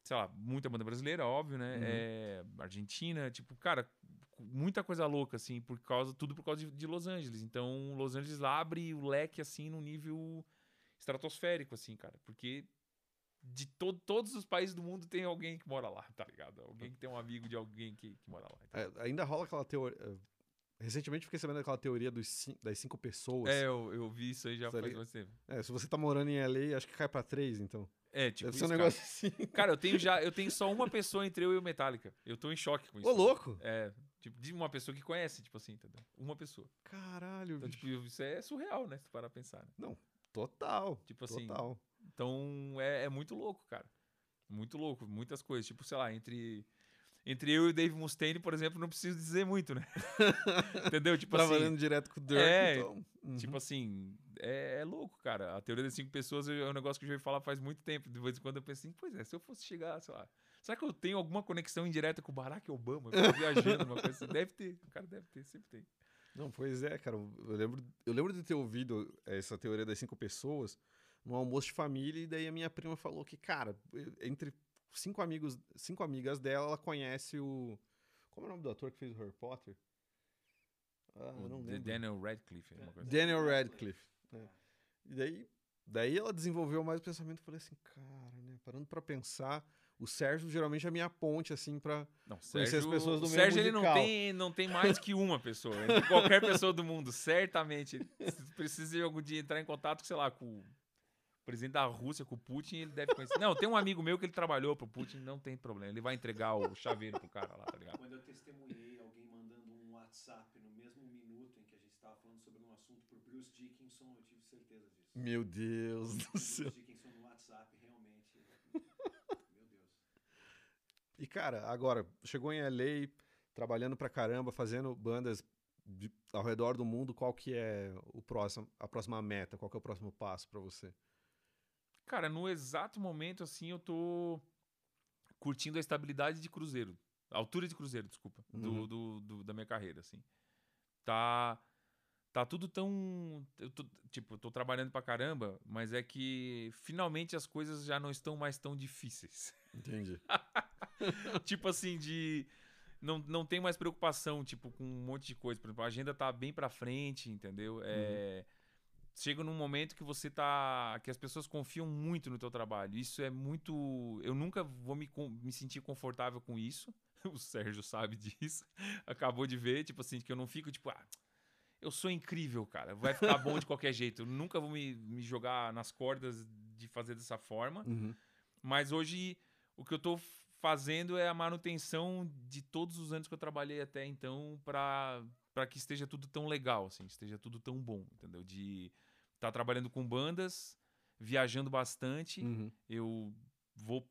sei lá, muita banda brasileira, óbvio, né? Uhum. É, Argentina, tipo, cara, muita coisa louca, assim, por causa, tudo por causa de, de, Los Angeles. Então, Los Angeles abre o leque, assim, num nível estratosférico, assim, cara. Porque de to todos os países do mundo tem alguém que mora lá, tá ligado? Alguém que tem um amigo de alguém que, que mora lá. Então. É, ainda rola aquela teoria. Eh, recentemente fiquei sabendo daquela teoria dos, das cinco pessoas. É, eu, eu vi isso aí já faz tempo. É, se você tá morando em LA, acho que cai pra três, então. É, tipo. Deve ser um negócio assim. Cara, eu tenho já. Eu tenho só uma pessoa entre eu e o Metallica. Eu tô em choque com isso. Ô, louco! É. Tipo, de uma pessoa que conhece, tipo assim, entendeu? Uma pessoa. Caralho, então, bicho. Tipo, isso é surreal, né? Se tu parar a pensar. Né? Não, total. Tipo assim. Total. Então, é, é muito louco, cara. Muito louco. Muitas coisas. Tipo, sei lá, entre entre eu e o Dave Mustaine, por exemplo, não preciso dizer muito, né? Entendeu? Tipo Trabalhando assim, direto com o Dirk, é, então. Uhum. Tipo assim, é, é, louco, cara. A teoria das cinco pessoas é um negócio que eu já ouvi falar faz muito tempo. De vez em quando eu penso assim, pois é, se eu fosse chegar, sei lá. Será que eu tenho alguma conexão indireta com o Barack Obama? viajando, uma coisa assim. Deve ter, o cara deve ter, sempre tem. Não, pois é, cara. Eu lembro, eu lembro de ter ouvido essa teoria das cinco pessoas num almoço de família, e daí a minha prima falou que, cara, entre cinco amigos, cinco amigas dela, ela conhece o. Como é o nome do ator que fez o Harry Potter? Ah, o não lembro. Daniel Radcliffe. É. Daniel Radcliffe. É. E daí, daí ela desenvolveu mais o pensamento. Falei assim, cara, né? Parando pra pensar, o Sérgio geralmente é a minha ponte, assim, pra não, conhecer as pessoas do o mesmo Sérgio, ele não tem, não tem mais que uma pessoa. qualquer pessoa do mundo, certamente. Precisa de algum dia entrar em contato, sei lá, com presidente da Rússia com o Putin, ele deve conhecer. Não, tem um amigo meu que ele trabalhou pro Putin, não tem problema. Ele vai entregar o chaveiro pro cara lá, tá ligado? Quando eu testemunhei alguém mandando um WhatsApp no mesmo minuto em que a gente estava falando sobre um assunto pro Bruce Dickinson, eu tive certeza disso. Meu Deus do céu. Bruce Dickinson no WhatsApp, realmente. Meu Deus. E cara, agora, chegou em LA, trabalhando pra caramba, fazendo bandas de, ao redor do mundo, qual que é o próximo, a próxima meta? Qual que é o próximo passo para você? Cara, no exato momento, assim, eu tô curtindo a estabilidade de cruzeiro. A altura de cruzeiro, desculpa. Uhum. Do, do, do, da minha carreira, assim. Tá. Tá tudo tão. Eu tô, tipo, eu tô trabalhando pra caramba, mas é que finalmente as coisas já não estão mais tão difíceis. Entendi. tipo assim, de. Não, não tem mais preocupação, tipo, com um monte de coisa. Por exemplo, a agenda tá bem pra frente, entendeu? É. Uhum chega num momento que você tá. que as pessoas confiam muito no teu trabalho. Isso é muito. Eu nunca vou me, me sentir confortável com isso. O Sérgio sabe disso. Acabou de ver, tipo assim, que eu não fico, tipo, ah, eu sou incrível, cara. Vai ficar bom de qualquer jeito. Eu nunca vou me, me jogar nas cordas de fazer dessa forma. Uhum. Mas hoje o que eu tô fazendo é a manutenção de todos os anos que eu trabalhei até então para para que esteja tudo tão legal, assim, esteja tudo tão bom, entendeu? De estar tá trabalhando com bandas, viajando bastante, uhum. eu vou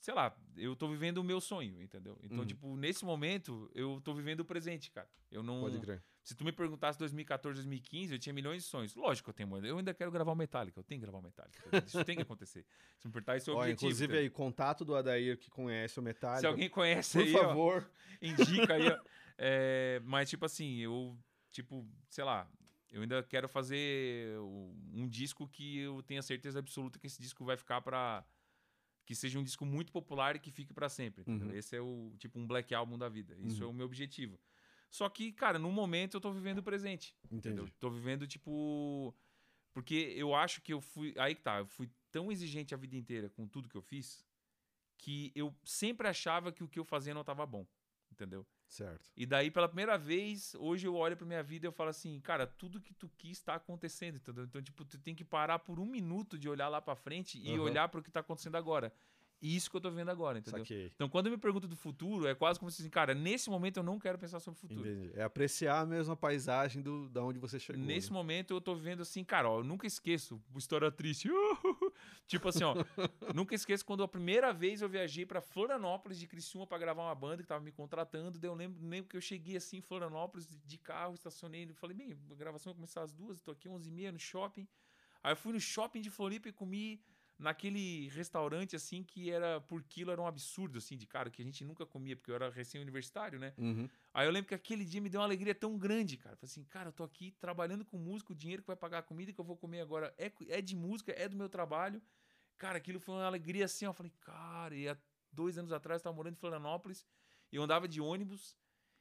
sei lá, eu tô vivendo o meu sonho, entendeu? Então, uhum. tipo, nesse momento, eu tô vivendo o presente, cara. Eu não. Pode crer. Se tu me perguntasse 2014, 2015, eu tinha milhões de sonhos. Lógico que eu tenho. Eu ainda quero gravar o Metallica. Eu tenho que gravar o Metallica. Isso tem que acontecer. Se me perguntar, isso é o objetivo. Inclusive, aí, contato do Adair que conhece o Metallica. Se alguém conhece por aí, favor. Ó, indica aí, ó. É, mas, tipo assim, eu, tipo, sei lá, eu ainda quero fazer um disco que eu tenha certeza absoluta que esse disco vai ficar para que seja um disco muito popular e que fique para sempre. Uhum. Esse é o tipo um black album da vida. Isso uhum. é o meu objetivo. Só que, cara, no momento eu tô vivendo o presente. Entendi. Entendeu? Tô vivendo tipo porque eu acho que eu fui, aí que tá, eu fui tão exigente a vida inteira com tudo que eu fiz que eu sempre achava que o que eu fazia não estava bom, entendeu? Certo. E daí, pela primeira vez, hoje eu olho pra minha vida e eu falo assim, cara, tudo que tu quis tá acontecendo, entendeu? Então, tipo, tu tem que parar por um minuto de olhar lá pra frente e uhum. olhar para o que tá acontecendo agora. E isso que eu tô vendo agora, entendeu? Saquei. Então, quando eu me pergunto do futuro, é quase como se assim, cara, nesse momento eu não quero pensar sobre o futuro. Entendi. É apreciar mesmo a paisagem do, da onde você chegou. Nesse né? momento eu tô vivendo assim, cara, ó, eu nunca esqueço, história triste. Tipo assim, ó, nunca esqueço quando a primeira vez eu viajei pra Florianópolis de Criciúma pra gravar uma banda que tava me contratando. Daí eu lembro, lembro que eu cheguei assim em Florianópolis de- carro, estacionei. Falei, bem, a gravação vai começar às duas, tô aqui 11h30 no shopping. Aí eu fui no shopping de Floripa e comi naquele restaurante assim que era por quilo era um absurdo assim de cara que a gente nunca comia porque eu era recém-universitário, né? Uhum. Aí eu lembro que aquele dia me deu uma alegria tão grande, cara. Falei assim, cara, eu tô aqui trabalhando com música, o dinheiro que vai pagar a comida que eu vou comer agora é, é de música, é do meu trabalho. Cara, aquilo foi uma alegria assim, ó. Eu falei, cara, e há dois anos atrás eu tava morando em Florianópolis e eu andava de ônibus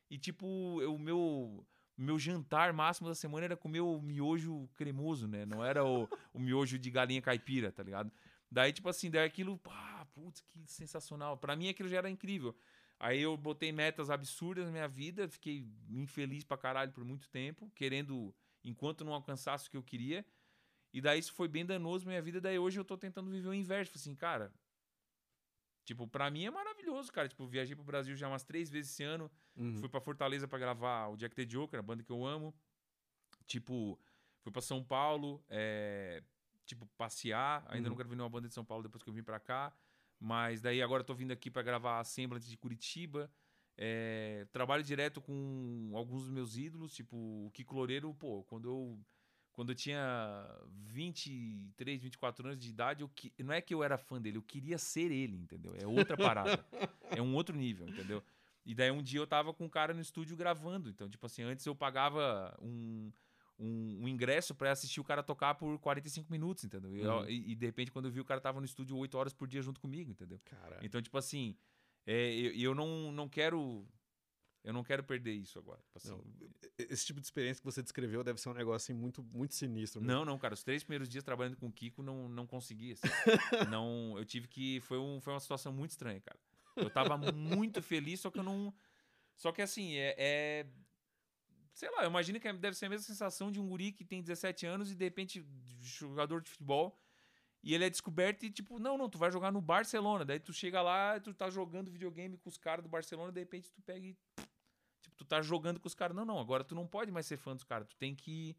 e, tipo, eu- o meu, meu jantar máximo da semana era comer o miojo cremoso, né? Não era o, o miojo de galinha caipira, tá ligado? Daí, tipo assim, daí aquilo, pá, putz, que sensacional. Pra mim aquilo já era incrível. Aí eu botei metas absurdas na minha vida, fiquei infeliz pra caralho por muito tempo, querendo, enquanto não alcançasse o que eu queria. E daí isso foi bem danoso na minha vida, daí hoje eu tô tentando viver o inverso. Assim, cara, tipo, pra mim é maravilhoso, cara. Tipo, viajei pro Brasil já umas três vezes esse ano, Uhum. fui pra Fortaleza pra gravar o Jack the Joker, a banda que eu amo. Tipo, fui pra São Paulo, é, tipo, passear. Ainda Uhum. não gravei nenhuma banda de São Paulo depois que eu vim pra cá. Mas daí agora eu tô vindo aqui pra gravar a Semblant de Curitiba. É, trabalho direto com alguns dos meus ídolos, tipo o Kiko Loureiro, pô, quando eu quando eu tinha 23, 24 anos de idade, eu que, não é que eu era fã dele, eu queria ser ele, entendeu? É outra parada. é um outro nível, entendeu? E daí um dia eu tava com um cara no estúdio gravando. Então, tipo assim, antes eu pagava um, um, um ingresso pra assistir o cara tocar por 45 minutos, entendeu? E, eu- Uhum. e, e, de repente, quando eu vi, o cara tava no estúdio 8 horas por dia junto comigo, entendeu? Então, tipo assim, é, eu, eu não, não quero. Eu não quero perder isso agora. Tipo assim, não, esse tipo de experiência que você descreveu deve ser um negócio assim, muito, muito sinistro. mesmo. Não, não, cara. Os três primeiros dias trabalhando com o Kiko, não, não consegui. assim. não, eu tive que. Foi, um, foi uma situação muito estranha, cara. Eu tava muito feliz, só que eu não. Só que assim, é. é- sei lá, eu imagino que deve ser a mesma sensação de um guri que tem 17 anos e de repente jogador de futebol. E ele é descoberto e tipo, não, não, tu vai jogar no Barcelona. Daí tu chega lá, tu tá jogando videogame com os caras do Barcelona, e de repente tu pega e. Tipo, tu tá jogando com os caras. Não, não, agora tu não pode mais ser fã dos caras. Tu tem que.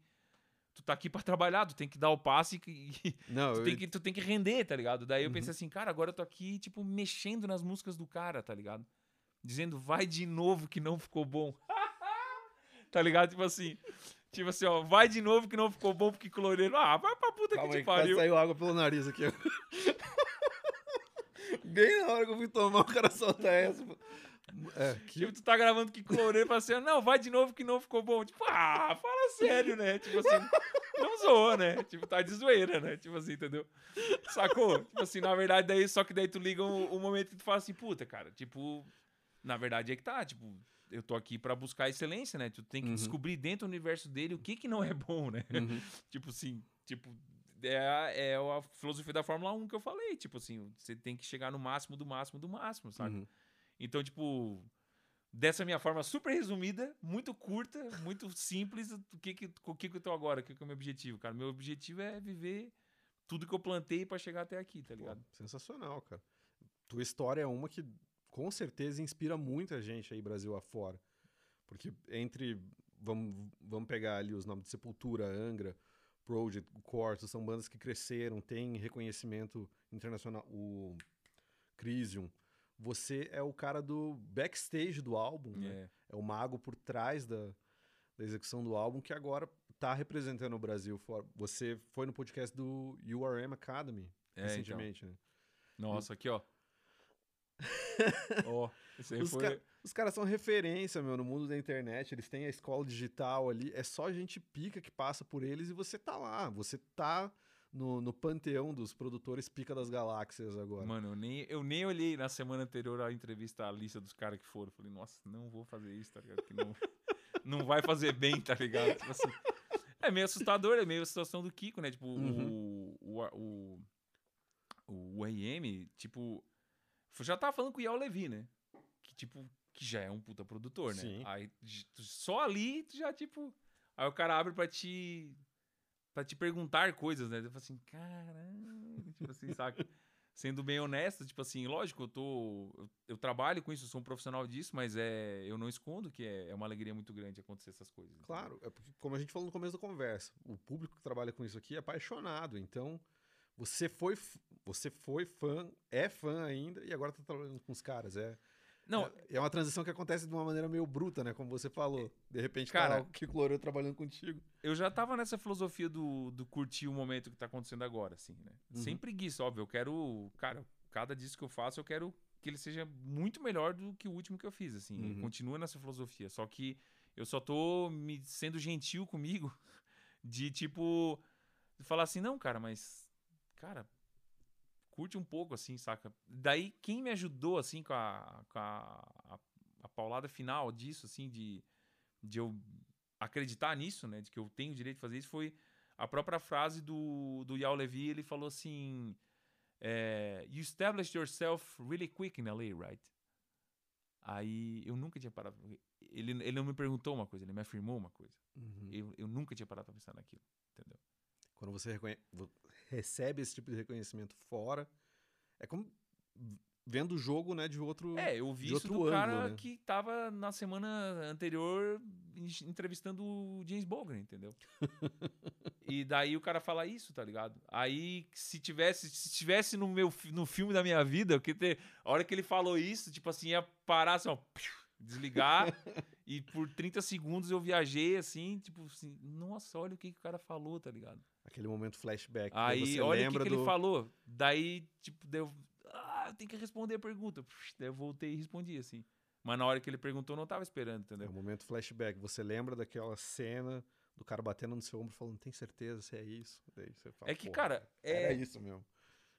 Tu tá aqui pra trabalhar, tu tem que dar o passe e, Não, tu, eu- tem que, tu tem que render, tá ligado? Daí eu Uhum. pensei assim, cara, agora eu tô aqui, tipo, mexendo nas músicas do cara, tá ligado? Dizendo, vai de novo que não ficou bom. Tá ligado? Tipo assim. Tipo assim, ó, vai de novo que não ficou bom porque coloreiro. Ah, vai pra puta Calma que aí, te pariu. saiu água pelo nariz aqui. Bem na hora que eu fui tomar, o cara solta essa. É, que... Tipo, tu tá gravando que coloreiro pra assim, não, vai de novo que não ficou bom. Tipo, ah, fala sério, né? Tipo assim, não zoa, né? Tipo, tá de zoeira, né? Tipo assim, entendeu? Sacou? Tipo assim, na verdade, daí, só que daí tu liga o, o momento que tu fala assim, puta, cara, tipo, na verdade é que tá, tipo, eu tô aqui pra buscar excelência, né? Tu tem que Uhum. descobrir dentro do universo dele o que que não é bom, né? Uhum. Tipo assim, tipo, é a, é a filosofia da Fórmula 1 que eu falei. Tipo assim, você tem que chegar no máximo do máximo do máximo, sabe? Uhum. Então, tipo, dessa minha forma super resumida, muito curta, muito simples, o que que, o que que eu tô agora? O que que é o meu objetivo, cara? Meu objetivo é viver tudo que eu plantei pra chegar até aqui, tá Pô, ligado? sensacional, cara. Tua história é uma que com certeza inspira muita gente aí Brasil afora. Porque entre vamos, vamos pegar ali os nomes de Sepultura, Angra, Project, Corso, são bandas que cresceram, têm reconhecimento internacional. O Crisium. Você é o cara do backstage do álbum, né? É. É o mago por trás da, da execução do álbum que agora tá representando o Brasil. fora. Você foi no podcast do URM Academy É, então. recentemente, né? Nossa, aqui, ó. Ó, esse aí Os, foi... ca- os caras são referência, meu, no mundo da internet. Eles têm a escola digital ali. É só gente pica que passa por eles e você tá lá. Você tá no, no panteão dos produtores pica das galáxias agora. Mano, eu nem, eu nem olhei na semana anterior à entrevista a lista dos caras que foram. Falei, nossa, não vou fazer isso, tá ligado? Que não, não vai fazer bem, tá ligado? Tipo assim, é meio assustador, é meio a situação do Kiko, né? Tipo, Uhum. o, o, o, o AM, tipo, eu já tava falando com o Yael Levi, né? Que, tipo, que já é um puta produtor, né? Sim. Aí, só ali, tu já, tipo... Aí o cara abre pra te... Pra te perguntar coisas, né? Eu falo assim, caralho, tipo assim, saca? Sendo bem honesto, tipo assim, lógico, eu tô. Eu, eu trabalho com isso, eu sou um profissional disso, mas é, eu não escondo que é, é uma alegria muito grande acontecer essas coisas. entendeu? Claro, é porque, como a gente falou no começo da conversa, o público que trabalha com isso aqui é apaixonado. Então, Você foi, você foi fã, é fã ainda e agora tá trabalhando com os caras. É, Não, é, é uma transição que acontece de uma maneira meio bruta, né? Como você falou. De repente, Cara- o Kiko Loureiro trabalhando contigo. eu já tava nessa filosofia do, do curtir o momento que tá acontecendo agora, assim, né? Uhum. Sem preguiça, óbvio. Eu quero, cara, cada disco que eu faço, eu quero que ele seja muito melhor do que o último que eu fiz, assim. Uhum. Continua nessa filosofia. Só que eu só tô me sendo gentil comigo de, tipo, falar assim, não, cara, mas, cara, curte um pouco, assim, saca? Daí, quem me ajudou, assim, com a, com a, a, a paulada final disso, assim, de, de eu acreditar nisso, né? De que eu tenho o direito de fazer isso, foi a própria frase do, do Yao Levi. Ele falou assim: é, You established yourself really quick in LA, right? Aí eu nunca tinha parado. Ele, ele não me perguntou uma coisa, ele me afirmou uma coisa. Uhum. Eu, eu nunca tinha parado pra pensar naquilo, entendeu? Quando você reconhe- recebe esse tipo de reconhecimento fora, é como vendo o jogo, né, de outro. É, eu vi isso do cara ângulo, né? que tava na semana anterior en- entrevistando o James Bogren, entendeu? e daí o cara fala isso, tá ligado? Aí se tivesse, se tivesse no meu no filme da minha vida, porque ter, a hora que ele falou isso, tipo assim, ia parar assim, ó, desligar e por 30 segundos eu viajei assim, tipo assim, nossa, olha o que, que o cara falou, tá ligado? Aquele momento flashback. Aí, olha o que, lembra que do... ele falou. Daí, tipo, deu. Ah, eu tenho que responder a pergunta. Psh, Daí eu voltei e respondi, assim. Mas na hora que ele perguntou, eu não tava esperando, É entendeu? o momento flashback. Você lembra daquela cena do cara batendo no seu ombro falando, tem certeza se é isso? Daí você fala, É que, "Porra, cara, é, Era isso mesmo.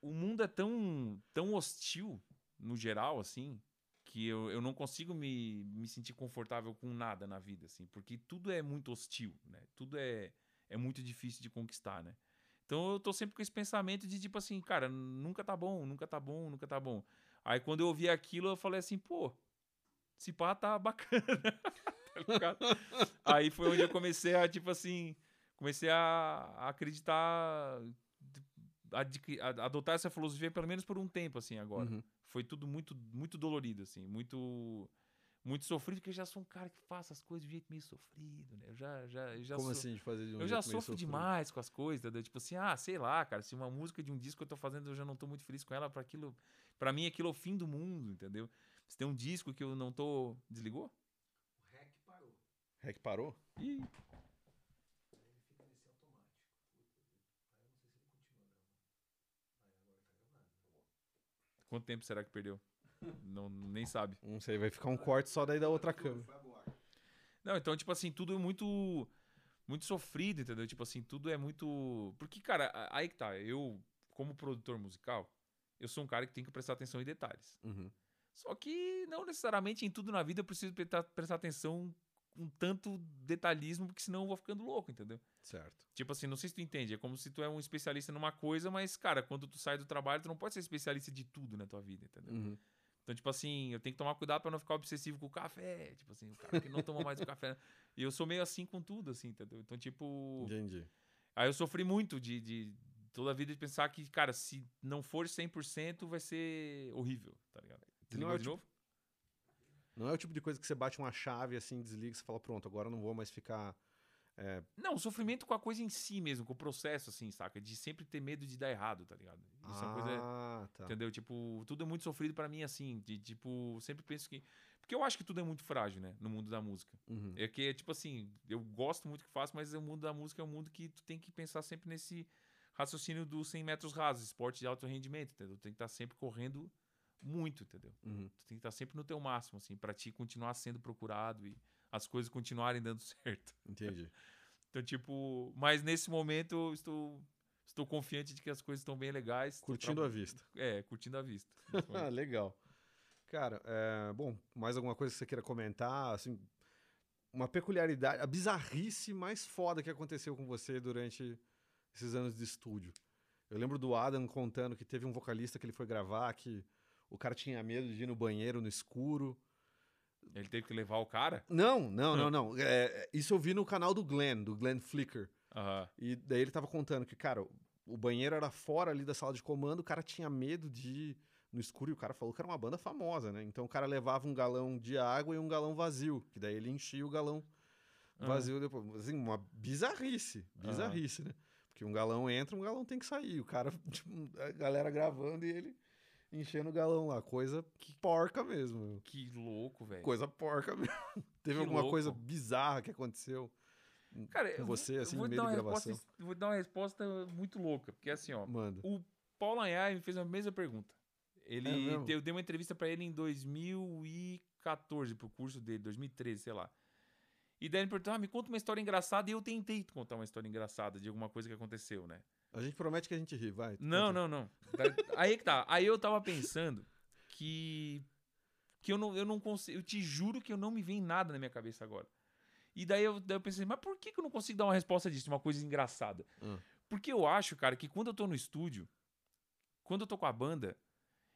o mundo é tão, tão hostil, no geral, assim, que eu, eu não consigo me, me sentir confortável com nada na vida, assim, porque tudo é muito hostil, né? Tudo é, é muito difícil de conquistar, né? Então eu tô sempre com esse pensamento de tipo assim, cara, nunca tá bom, nunca tá bom, nunca tá bom. Aí quando eu ouvi aquilo, eu falei assim, pô, esse pá tá bacana. Tá? Aí foi onde eu comecei a, tipo assim, comecei a, a acreditar, adqui- a- adotar essa filosofia pelo menos por um tempo, assim, agora. Uhum. Foi tudo muito, muito dolorido, assim, muito, muito sofrido, porque eu já sou um cara que faça as coisas de jeito meio sofrido, né? Eu já, já, eu já Como sou, assim de fazer de um eu já sofro demais com as coisas, entendeu? Tipo assim, ah, sei lá, cara, se uma música de um disco que eu tô fazendo eu já não tô muito feliz com ela, para aquilo, para mim aquilo é o fim do mundo, entendeu? Se tem um disco que eu não tô, desligou? O REC parou. Que parou? Ih, Aí ele fica nesse automático. Puta, aí eu não sei se ele continua gravando. Aí agora tá gravando. quanto tempo será que perdeu? Não, nem sabe. Não sei, vai ficar um corte só daí da outra câmera. Não, então, tipo assim, tudo é muito. Muito sofrido, entendeu? Tipo assim, tudo é muito. Porque, cara, aí que tá. Eu, como produtor musical, eu sou um cara que tem que prestar atenção em detalhes. Uhum. Só que não necessariamente em tudo na vida eu preciso prestar, prestar atenção com tanto detalhismo, porque senão eu vou ficando louco, entendeu? Certo. Tipo assim, não sei se tu entende. É como se tu é um especialista numa coisa, mas, cara, quando tu sai do trabalho, tu não pode ser especialista de tudo na tua vida, entendeu? Uhum. Então, tipo assim, eu tenho que tomar cuidado pra não ficar obsessivo com o café. Tipo assim, o cara que não toma mais o café. E eu sou meio assim com tudo, assim, entendeu? Então, tipo. Entendi. Aí eu sofri muito de, de toda a vida de pensar que, cara, se não for 100%, vai ser horrível, tá ligado? Desligou é de tipo- novo? Não é o tipo de coisa que você bate uma chave assim, desliga e você fala, pronto, agora eu não vou mais ficar. É, Não, o sofrimento com a coisa em si mesmo, com o processo, assim, saca? De sempre ter medo de dar errado, tá ligado? Isso é uma coisa. Ah, tá. Entendeu? Tipo, tudo é muito sofrido pra mim, assim. De, tipo, sempre penso que. Porque eu acho que tudo é muito frágil, né? No mundo da música. Uhum. É que, tipo assim, eu gosto muito do que faço, mas o mundo da música é um mundo que tu tem que pensar sempre nesse raciocínio dos 100 metros rasos, esporte de alto rendimento, entendeu? Tu tem que estar sempre correndo muito, entendeu? Uhum. Tu tem que estar sempre no teu máximo, assim, pra ti continuar sendo procurado e as coisas continuarem dando certo. Entendi. Então, tipo, mas nesse momento eu estou, estou confiante de que as coisas estão bem legais. Curtindo a vista. É, curtindo a vista. Ah, legal. Cara, é, bom, mais alguma coisa que você queira comentar? Assim, uma peculiaridade, a bizarrice mais foda que aconteceu com você durante esses anos de estúdio. Eu lembro do Adam contando que teve um vocalista que ele foi gravar, que o cara tinha medo de ir no banheiro no escuro. Ele teve que levar o cara? Não, não, não, não. É, isso eu vi no canal do Glenn, do Glenn Flicker. Aham. E daí ele tava contando que, cara, o banheiro era fora ali da sala de comando, o cara tinha medo de ir no escuro e o cara falou que era uma banda famosa, né? Então o cara levava um galão de água e um galão vazio, que daí ele enchia o galão vazio depois. Assim, uma bizarrice, bizarrice, né? Porque Que um galão entra, um galão tem que sair. O cara, tipo, a galera gravando e ele enchendo o galão lá. Coisa que porca mesmo. Que louco, velho. Coisa porca mesmo. Teve Que alguma louco. coisa bizarra que aconteceu Cara, com você, assim, no meio de gravação? resposta, vou dar uma resposta muito louca, porque assim, ó, Manda. o Paulo Anhai me fez a mesma pergunta. Ele, É eu dei uma entrevista pra ele em 2014 pro curso dele, 2013, sei lá. E daí ele perguntou: ah, me conta uma história engraçada. E eu tentei contar uma história engraçada de alguma coisa que aconteceu, né? A gente promete que a gente ri, vai. Não, não, não. Aí que tá. Aí eu tava pensando que. Que eu não, eu não consigo. Eu te juro que eu não me vem nada na minha cabeça agora. E daí eu, daí eu pensei, mas por que, que eu não consigo dar uma resposta disso? Uma coisa engraçada. Ah. Porque eu acho, cara, que quando eu tô no estúdio, quando eu tô com a banda,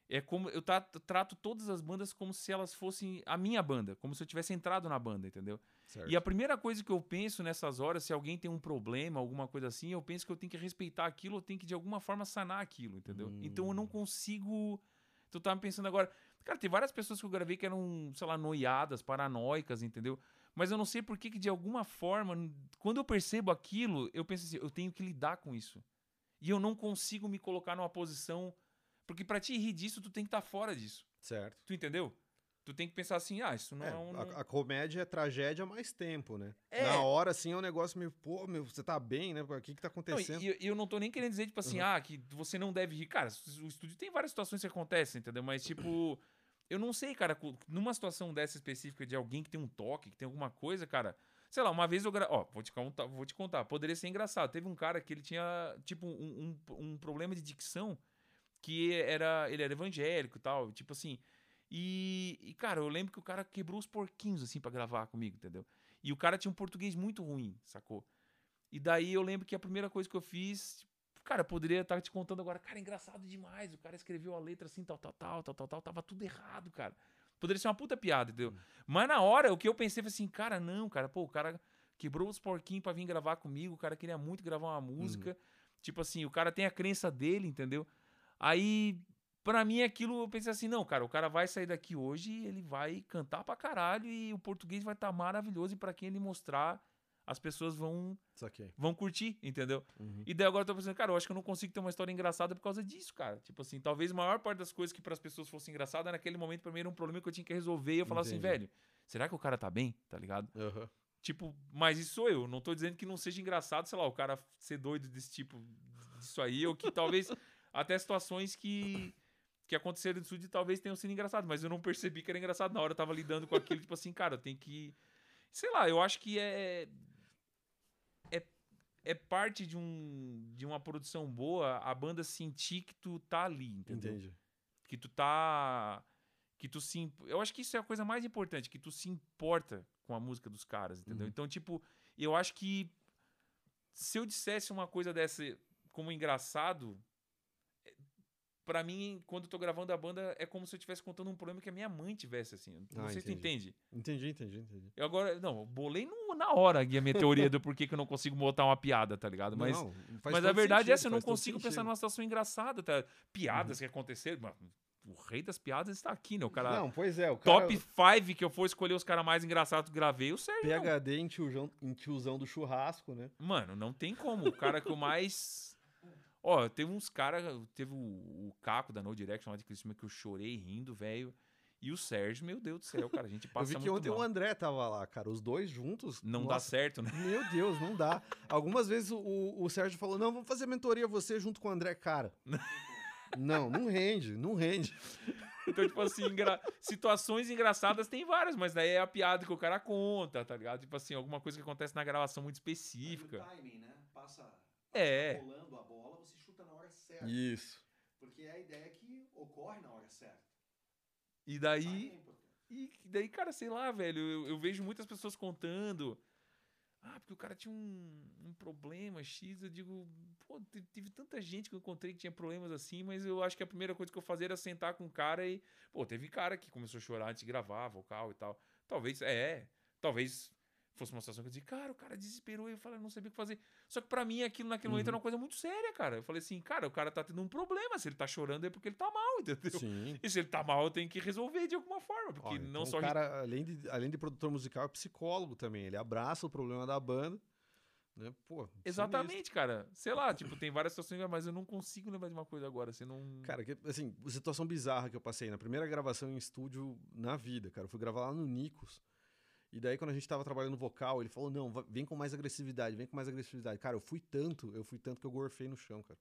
é como. Eu tra- trato todas as bandas como se elas fossem a minha banda, como se eu tivesse entrado na banda, entendeu? Certo. E a primeira coisa que eu penso nessas horas, se alguém tem um problema, alguma coisa assim, eu penso que eu tenho que respeitar aquilo, eu tenho que de alguma forma sanar aquilo, entendeu? Então eu não consigo. Tu tava pensando agora. Cara, tem várias pessoas que eu gravei que eram, sei lá, noiadas, paranoicas, entendeu? Mas eu não sei por que, que de alguma forma, quando eu percebo aquilo, eu penso assim, eu tenho que lidar com isso. E eu não consigo me colocar numa posição. Porque pra te rir disso, tu tem que estar fora disso. Certo. Tu entendeu? Tu tem que pensar assim, ah, isso não É, é, um. a, a comédia é tragédia há mais tempo, né? É. Na hora, assim, é um negócio meio, pô, meu, você tá bem, né? O que que tá Não, acontecendo? e, e eu não tô nem querendo dizer, tipo assim, Uhum. ah, que você não deve rir. Cara, o estúdio tem várias situações que acontecem, entendeu? Mas, tipo, eu não sei, cara, numa situação dessa específica de alguém que tem um toque, que tem alguma coisa, cara. Sei lá, uma vez eu gra... Ó, vou te, contar, vou te contar. Poderia ser engraçado. Teve um cara que ele tinha, tipo, um, um, um problema de dicção que era. Ele era evangélico e tal. Tipo assim. E, e, cara, eu lembro que o cara quebrou os porquinhos, assim, pra gravar comigo, entendeu? E o cara tinha um português muito ruim, sacou? E daí eu lembro que a primeira coisa que eu fiz, tipo, cara, eu poderia estar te contando agora, cara, é engraçado demais. O cara escreveu a letra assim, tal, tal, tal, tal, tal, tal, tava tudo errado, cara. Poderia ser uma puta piada, entendeu? Mas na hora, o que eu pensei foi assim, cara, não, cara, pô, o cara quebrou os porquinhos pra vir gravar comigo, o cara queria muito gravar uma música. Tipo assim, o cara tem a crença dele, entendeu? Aí, pra mim, aquilo eu pensei assim, não, cara, o cara vai sair daqui hoje e ele vai cantar pra caralho e o português vai estar maravilhoso e pra quem ele mostrar, as pessoas vão vão curtir, entendeu? Uhum. E daí agora eu tô pensando, cara, eu acho que eu não consigo ter uma história engraçada por causa disso, cara. Tipo assim, talvez a maior parte das coisas que para as pessoas fossem engraçadas, naquele momento pra mim era um problema que eu tinha que resolver e eu falava assim, velho, será que o cara tá bem? Tá ligado? Aham. Tipo, mas isso sou eu. Não tô dizendo que não seja engraçado, sei lá, o cara ser doido desse tipo, disso aí, ou que talvez até situações que que aconteceram no estúdio talvez tenham sido engraçadas, mas eu não percebi que era engraçado na hora, eu tava lidando com aquilo, tipo assim, cara, eu tenho que sei lá, eu acho que é é, é parte de um de uma produção boa a banda sentir que tu tá ali, entendeu? Entendi. que tu tá que tu se eu acho que isso é a coisa mais importante que tu se importa com a música dos caras entendeu Uhum. então tipo eu acho que se eu dissesse uma coisa dessa como engraçado pra mim quando eu tô gravando a banda é como se eu estivesse contando um problema que a minha mãe tivesse assim não Ah, sei se tu entendi. entende Entendi, entendi, entendi. eu agora não bolei no- na hora a minha teoria do porquê que eu não consigo botar uma piada tá ligado mas Não, faz mas a verdade é sentido, essa, eu não consigo pensar. Uhum. numa situação engraçada, tá? Piadas que aconteceram. mas O rei das piadas está aqui, né? O cara. Não, pois é, o cara... top 5 que eu for escolher os caras mais engraçados que gravei, o Sérgio. PHD em tiozão, em tiozão do churrasco, né? Mano, não tem como. O cara que eu mais. Ó, teve uns caras. Teve o, o Caco da No Direction lá de Cristina que eu chorei rindo, velho. E o Sérgio, meu Deus do céu, cara. A gente Eu passa vi que muito ontem mal. o André tava lá, cara. Os dois juntos. Não dá nossa, certo, né? Meu Deus, não dá. Algumas vezes o, o Sérgio falou: não, vamos fazer mentoria você junto com o André, cara. não, não rende, não rende. Então, tipo assim, engra- situações engraçadas tem várias, mas daí é a piada que o cara conta, tá ligado? Tipo assim, alguma coisa que acontece na gravação muito Aí específica. o timing, né? Passa, passa É. rolando a bola, você chuta na hora certa. Isso. Porque é a ideia que ocorre na hora certa. E daí. é. E daí, cara, sei lá, velho, eu, eu vejo muitas pessoas contando. Ah, porque o cara tinha um, um problema X. Eu digo, pô, te- teve tanta gente que eu encontrei que tinha problemas assim, mas eu acho que a primeira coisa que eu fazia era sentar com o cara e. Pô, teve cara que começou a chorar antes de gravar, vocal e tal. Talvez, é, talvez fosse uma situação que eu dizia, cara, o cara desesperou e eu falei, não sabia o que fazer. Só que pra mim aquilo naquele momento Uhum. era uma coisa muito séria, cara. Eu falei assim, cara, o cara tá tendo um problema. Se ele tá chorando é porque ele tá mal, entendeu? Sim. E se ele tá mal, eu tenho que resolver de alguma forma. Porque Ó, não então só o cara, além de, além de produtor musical, é psicólogo também. Ele abraça o problema da banda, Né? Pô. Exatamente, cara. Sei lá, tipo, tem várias situações, mas eu não consigo lembrar de uma coisa agora. Você não. Cara, que, assim, situação bizarra que eu passei na primeira gravação em estúdio na vida, cara. Eu fui gravar lá no Nicos. E daí, quando a gente tava trabalhando vocal, ele falou: não, vem com mais agressividade, vem com mais agressividade. Cara, eu fui tanto, eu fui tanto que eu gorfei no chão, cara.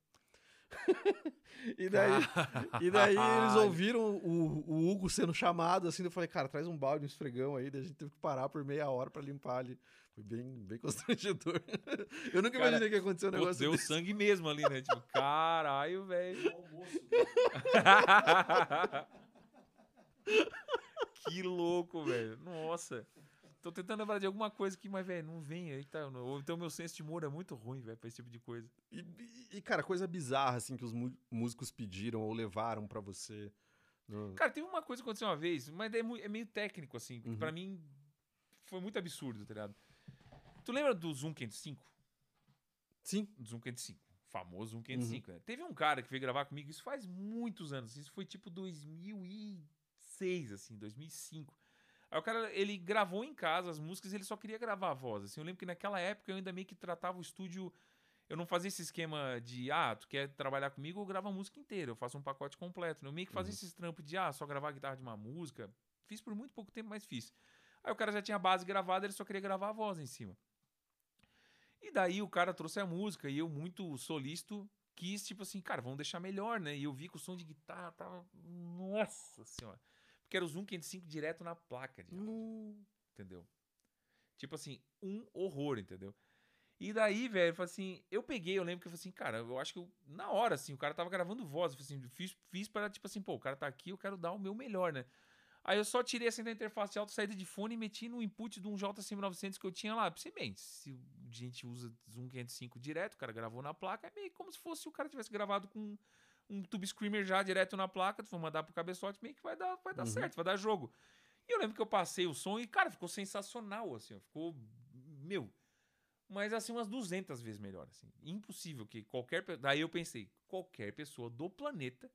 e daí, e daí eles ouviram o, o Hugo sendo chamado, assim, eu falei, cara, traz um balde, um esfregão aí, daí a gente teve que parar por meia hora pra limpar ali. Foi bem, bem constrangedor. eu nunca Cara, imaginei que ia acontecer um negócio deu desse. sangue mesmo ali, né? Tipo, caralho, velho. O almoço. cara. que louco, velho. Nossa. Tô tentando lembrar de alguma coisa que, mas, velho, não vem. Aí tá, não- ou então meu senso de humor é muito ruim, velho, pra esse tipo de coisa. E, e- cara, coisa bizarra, assim, que os músicos pediram ou levaram pra você. No- Cara, teve uma coisa que aconteceu uma vez, mas é, é meio técnico, assim. Uhum. Pra mim, foi muito absurdo, tá ligado? Tu lembra do Zoom 505? Sim. Do Zoom 505. Famoso Zoom Uhum. 505, né? Teve um cara que veio gravar comigo, isso faz muitos anos. Isso foi tipo 2006, assim, 2005. Aí o cara, ele gravou em casa as músicas e ele só queria gravar a voz. Assim, eu lembro que naquela época eu ainda meio que tratava o estúdio. Eu não fazia esse esquema de, ah, tu quer trabalhar comigo, eu gravo a música inteira. Eu faço um pacote completo. né? Eu meio que fazia Uhum. esses trampos de, ah, só gravar a guitarra de uma música. Fiz por muito pouco tempo, mas fiz. Aí o cara já tinha a base gravada, ele só queria gravar a voz em cima. E daí o cara trouxe a música e eu, muito solícito, quis, tipo assim, cara, vamos deixar melhor, né? E eu vi que o som de guitarra tava. Nossa senhora. Porque era o Zoom 505 direto na placa de áudio, entendeu? Tipo assim, um horror, entendeu? E daí, velho, eu falei assim, eu peguei, eu lembro que eu falei assim, cara, eu acho que eu, na hora, assim, o cara tava gravando voz, eu falei assim, fiz, fiz para, tipo assim, pô, o cara tá aqui, eu quero dar o meu melhor, né? Aí eu só tirei assim da interface de alta saída de fone e meti no input de um JCM900 que eu tinha lá. Pensei, bem, se a gente usa Zoom 505 direto, o cara gravou na placa, é meio como se fosse o cara tivesse gravado com um tube screamer já direto na placa, tu for mandar pro cabeçote, meio que vai dar, vai dar Uhum. certo, vai dar jogo. E eu lembro que eu passei o som e, cara, ficou sensacional, assim, ó, ficou, meu, mas assim, umas 200 vezes melhor, assim. Impossível que qualquer... Daí eu pensei, qualquer pessoa do planeta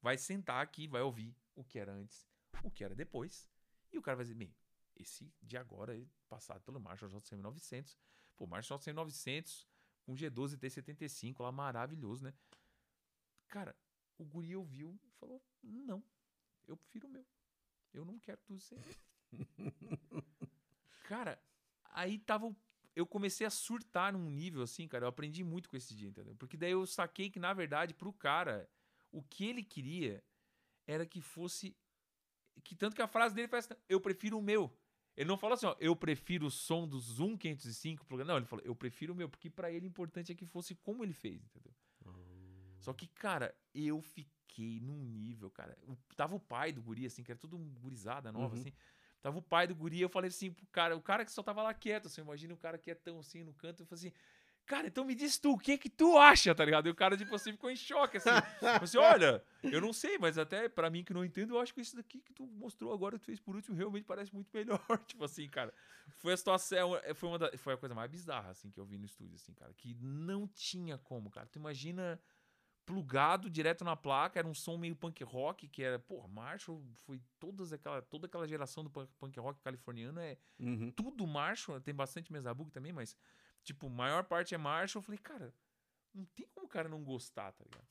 vai sentar aqui, vai ouvir o que era antes, o que era depois, e o cara vai dizer, bem, esse de agora é passado pelo Marshall JCM 900, pô, Marshall JCM 900 com G12 T75 lá, maravilhoso, né? Cara, o guri ouviu e falou, não, eu prefiro o meu, eu não quero tudo aí. Cara, aí tava. Eu comecei a surtar num nível assim, cara. Eu aprendi muito com esse dia, entendeu? Porque daí eu saquei que, na verdade, pro cara, o que ele queria era que fosse. Que tanto que a frase dele assim: eu prefiro o meu. Ele não falou assim, ó, eu prefiro o som do Zoom 505. pro- Não, ele falou, eu prefiro o meu, porque pra ele o importante é que fosse como ele fez, entendeu? Só que, cara, eu fiquei num nível, cara. Tava o pai do guri, assim, que era tudo gurizada nova, Uhum. assim. Tava o pai do guri, eu falei assim pro cara, o cara que só tava lá quieto, assim, imagina o cara quietão assim no canto, eu falei assim, cara, então me diz tu, o que que tu acha, tá ligado? E o cara, tipo assim, ficou em choque, assim. Falei assim, olha, eu não sei, mas até pra mim que não entendo, eu acho que isso daqui que tu mostrou agora, que tu fez por último, realmente parece muito melhor. tipo assim, cara. Foi a situação, é, foi, uma da- foi a coisa mais bizarra, assim, que eu vi no estúdio, assim, cara. Que não tinha como, cara. Tu imagina plugado direto na placa, era um som meio punk rock, que era, pô, Marshall foi todas aquela, toda aquela geração do punk, punk rock californiano, é Uhum. tudo Marshall, tem bastante mesa bug também, mas, tipo, maior parte é Marshall. Eu falei, cara, não tem como o cara não gostar, tá ligado?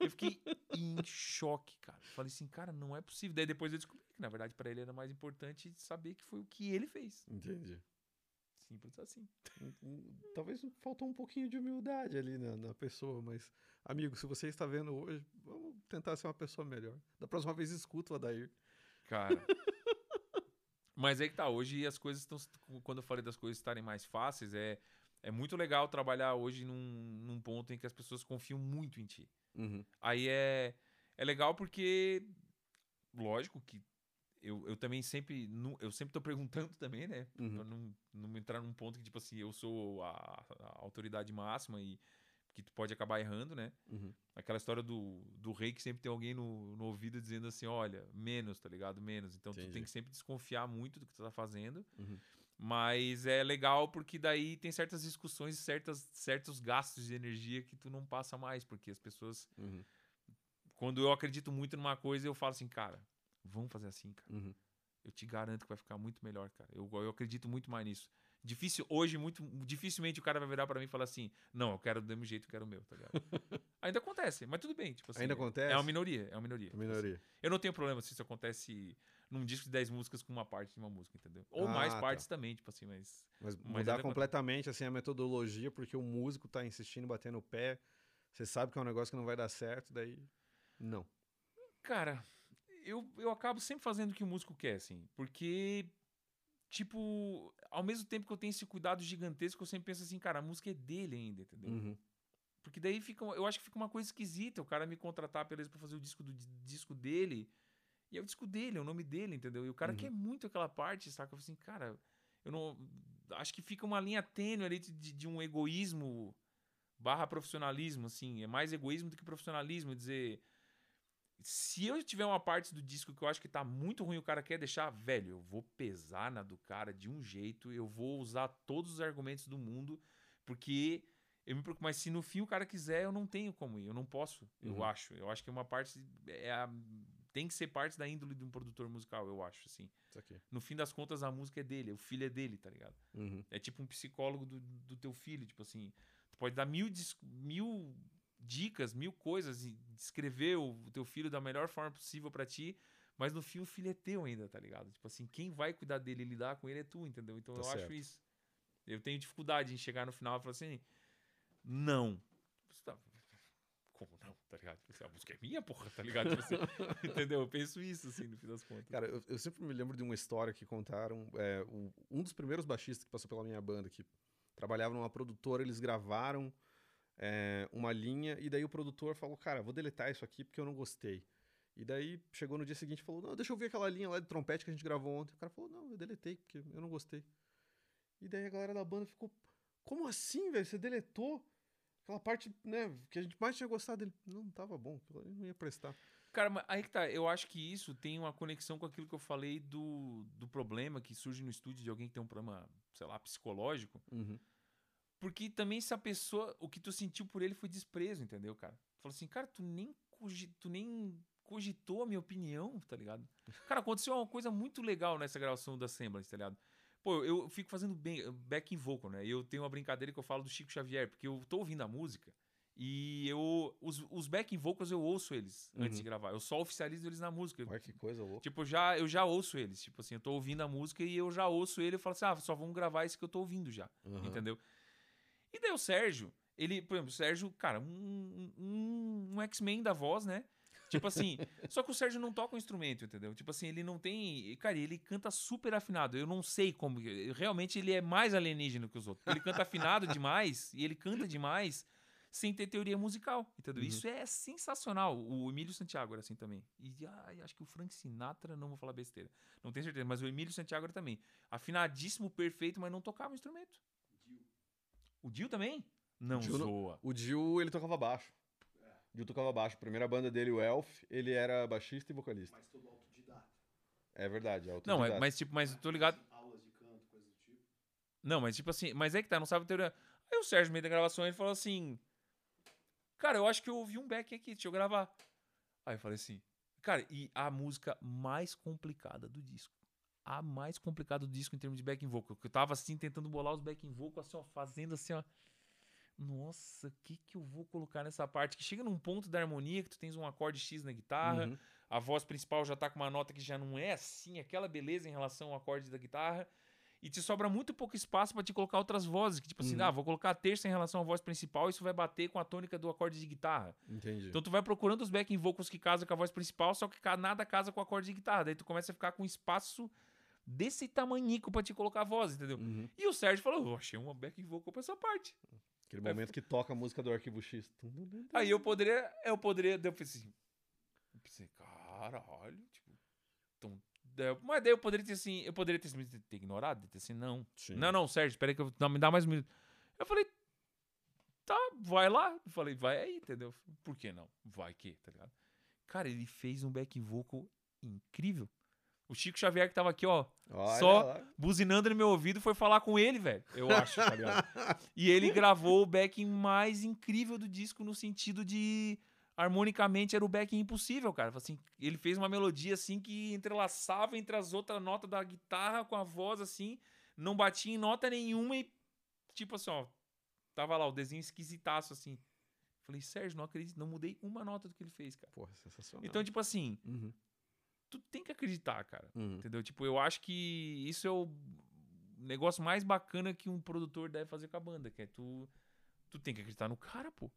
Eu fiquei em choque, cara. Falei assim, cara, não é possível. Daí depois eu descobri que, na verdade, pra ele era mais importante saber que foi o que ele fez. Entendi. Simples assim. Talvez faltou um pouquinho de humildade ali na, na pessoa, mas, amigo, se você está vendo hoje, vamos tentar ser uma pessoa melhor. Da próxima vez, escuta o Adair. Cara. Mas aí que tá, hoje as coisas estão. Quando eu falei das coisas estarem mais fáceis, é, é muito legal trabalhar hoje num, num ponto em que as pessoas confiam muito em ti. Uhum. Aí é, é legal porque, lógico que eu, eu também sempre. Eu sempre tô perguntando também, né? Uhum. Pra não, não entrar num ponto que, tipo assim, eu sou a, a autoridade máxima e que tu pode acabar errando, né? Uhum. Aquela história do, do rei que sempre tem alguém no, no ouvido dizendo assim, olha, menos, tá ligado? Menos. Então tu Entendi. tem que sempre desconfiar muito do que tu tá fazendo. Uhum. Mas é legal porque daí tem certas discussões, certas, certos gastos de energia que tu não passa mais, porque as pessoas Uhum. quando eu acredito muito numa coisa, eu falo assim, cara, vamos fazer assim, cara. Uhum. Eu te garanto que vai ficar muito melhor, cara. Eu, eu acredito muito mais nisso. Difícil, hoje, muito, dificilmente o cara vai virar pra mim e falar assim, não, eu quero do mesmo jeito, eu quero o meu, tá ligado? Ainda acontece, mas tudo bem, tipo assim. Ainda acontece? É uma minoria, é uma minoria. tipo assim. Minoria. Eu não tenho problema se isso acontece num disco de 10 músicas com uma parte de uma música, entendeu? Ou Ah, mais tá. partes também, tipo assim, mas. Mas Mas mudar acontece. completamente assim a metodologia, porque o músico tá insistindo, batendo o pé. Você sabe que é um negócio que não vai dar certo, daí. Não. Cara, eu, eu acabo sempre fazendo o que o músico quer, assim. Porque, tipo, ao mesmo tempo que eu tenho esse cuidado gigantesco, eu sempre penso assim, cara, a música é dele ainda, entendeu? Uhum. Porque daí fica, eu acho que fica uma coisa esquisita o cara me contratar, beleza, pra fazer o disco do di- disco dele. E é o disco dele, é o nome dele, entendeu? E o cara Uhum. quer muito aquela parte, saca? Eu falo assim, cara, eu não. Acho que fica uma linha tênue ali de, de um egoísmo barra profissionalismo, assim. É mais egoísmo do que profissionalismo. Dizer. Se eu tiver uma parte do disco que eu acho que tá muito ruim, o cara quer deixar, velho, eu vou pesar na do cara de um jeito, eu vou usar todos os argumentos do mundo, porque eu me preocupo. Mas se no fim o cara quiser, eu não tenho como ir, eu não posso, eu Uhum. acho. Eu acho que é uma parte. É a- tem que ser parte da índole de um produtor musical, eu acho, assim. No fim das contas, a música é dele, o filho é dele, tá ligado? Uhum. É tipo um psicólogo do, do teu filho, tipo assim. Tu pode dar mil, mil dicas, mil coisas e descrever o teu filho da melhor forma possível pra ti, mas no fim o filho é teu ainda, tá ligado? Tipo assim, quem vai cuidar dele e lidar com ele é tu, entendeu? Então Tá eu certo. acho isso. Eu tenho dificuldade em chegar no final e falar assim, não. Tá- Como não, tá ligado? Tipo assim, a música é minha, porra, tá ligado? Tipo assim, entendeu? Eu penso isso, assim, no fim das contas. Cara, eu, eu sempre me lembro de uma história que contaram. é, um dos primeiros baixistas que passou pela minha banda, que trabalhava numa produtora, eles gravaram é, uma linha, e daí o produtor falou: Cara, vou deletar isso aqui porque eu não gostei. E daí chegou no dia seguinte e falou: Não, deixa eu ver aquela linha lá de trompete que a gente gravou ontem. O cara falou: Não, eu deletei porque eu não gostei. E daí a galera da banda ficou: Como assim, velho? Você deletou? Aquela parte, né, que a gente mais tinha gostado dele. Não, tava bom, não ia prestar. Cara, mas aí que tá. Eu acho que isso tem uma conexão com aquilo que eu falei do, do problema que surge no estúdio de alguém que tem um problema, sei lá, psicológico. Uhum. Porque também se a pessoa. O que tu sentiu por ele foi desprezo, entendeu, cara? Tu falou assim, cara, tu nem, tu nem cogitou a minha opinião, tá ligado? Cara, aconteceu uma coisa muito legal nessa gravação da Semblance, tá ligado? Pô, eu fico fazendo bem, back vocal, né? E eu tenho uma brincadeira que eu falo do Chico Xavier, porque eu tô ouvindo a música e eu. Os, os back vocals eu ouço eles antes de Uhum. gravar. Eu só oficializo eles na música. Olha que coisa louca. Tipo, já, eu já ouço eles. Tipo assim, eu tô ouvindo a música e eu já ouço ele e falo assim, ah, só vamos gravar esse que eu tô ouvindo já. Aham. Entendeu? E daí o Sérgio, ele, por exemplo, o Sérgio, cara, um, um, um X-Men da voz, né? Tipo assim, só que o Sérgio não toca um instrumento, entendeu? Tipo assim, ele não tem. Cara, ele canta super afinado. Eu não sei como. Realmente ele é mais alienígena que os outros. Ele canta afinado demais e ele canta demais sem ter teoria musical, entendeu? Uhum. Isso é sensacional. O Emílio Santiago era assim também. E ai, acho que o Frank Sinatra, não vou falar besteira. Não tenho certeza, mas o Emílio Santiago era também. Afinadíssimo, perfeito, mas não tocava o instrumento. O Dio também? Não Dio zoa. O Dio, ele tocava baixo. O Dio tocava baixo. A primeira banda dele, o Elf, ele era baixista e vocalista. Mas todo autodidata. É verdade, é Não, é- autodidata. mas tipo, mas eu tô ligado. Aulas de canto, coisa do tipo. Não, mas tipo assim, mas é que tá, não sabe a teoria. Aí o Sérgio, no meio da gravação, ele falou assim: Cara, eu acho que eu ouvi um back aqui, deixa eu gravar. Aí eu falei assim, cara, e a música mais complicada do disco. A mais complicada do disco em termos de backing vocal. Que eu tava assim, tentando bolar os backing vocal, assim, ó, fazendo assim, ó. Nossa, o que que eu vou colocar nessa parte? Que chega num ponto da harmonia que tu tens um acorde X na guitarra, Uhum. a voz principal já tá com uma nota que já não é assim, aquela beleza em relação ao acorde da guitarra. E te sobra muito pouco espaço pra te colocar outras vozes. Que tipo assim, Uhum. ah, vou colocar a terça em relação à voz principal, isso vai bater com a tônica do acorde de guitarra. Entendi. Então tu vai procurando os backing vocals que casam com a voz principal, só que nada casa com o acorde de guitarra. Daí tu começa a ficar com espaço desse tamanhico pra te colocar a voz, entendeu? Uhum. E o Sérgio falou, eu achei uma backing vocal pra essa parte. Aquele momento que toca a música do Arquivo X. Aí eu poderia, eu poderia, eu pensei assim, eu pensei, caralho, tipo, daí- mas daí eu poderia ter assim, eu poderia ter, ter ignorado, ter assim, não, Sim. não, não, Sérgio, espera que eu, não, me dá mais um minuto. Eu falei, tá, vai lá, eu falei, vai aí, entendeu? Por que não? Vai que, tá ligado? Cara, ele fez um back vocal incrível. O Chico Xavier que tava aqui, ó, Olha Só- lá. buzinando no meu ouvido, foi falar com ele, velho. Eu acho, tá ligado? E ele gravou o backing mais incrível do disco no sentido de harmonicamente era o backing impossível, cara. Assim, ele fez uma melodia assim que entrelaçava entre as outras notas da guitarra com a voz assim, não batia em nota nenhuma e, tipo assim, ó, tava lá o desenho esquisitaço, assim. Falei, Sérgio, não acredito, não mudei uma nota do que ele fez, cara. Porra, sensacional. Então, tipo assim, Uhum, tu tem que acreditar, cara. uhum. Entendeu? Tipo, eu acho que isso é o negócio mais bacana que um produtor deve fazer com a banda, que é tu, tu tem que acreditar no cara, pô.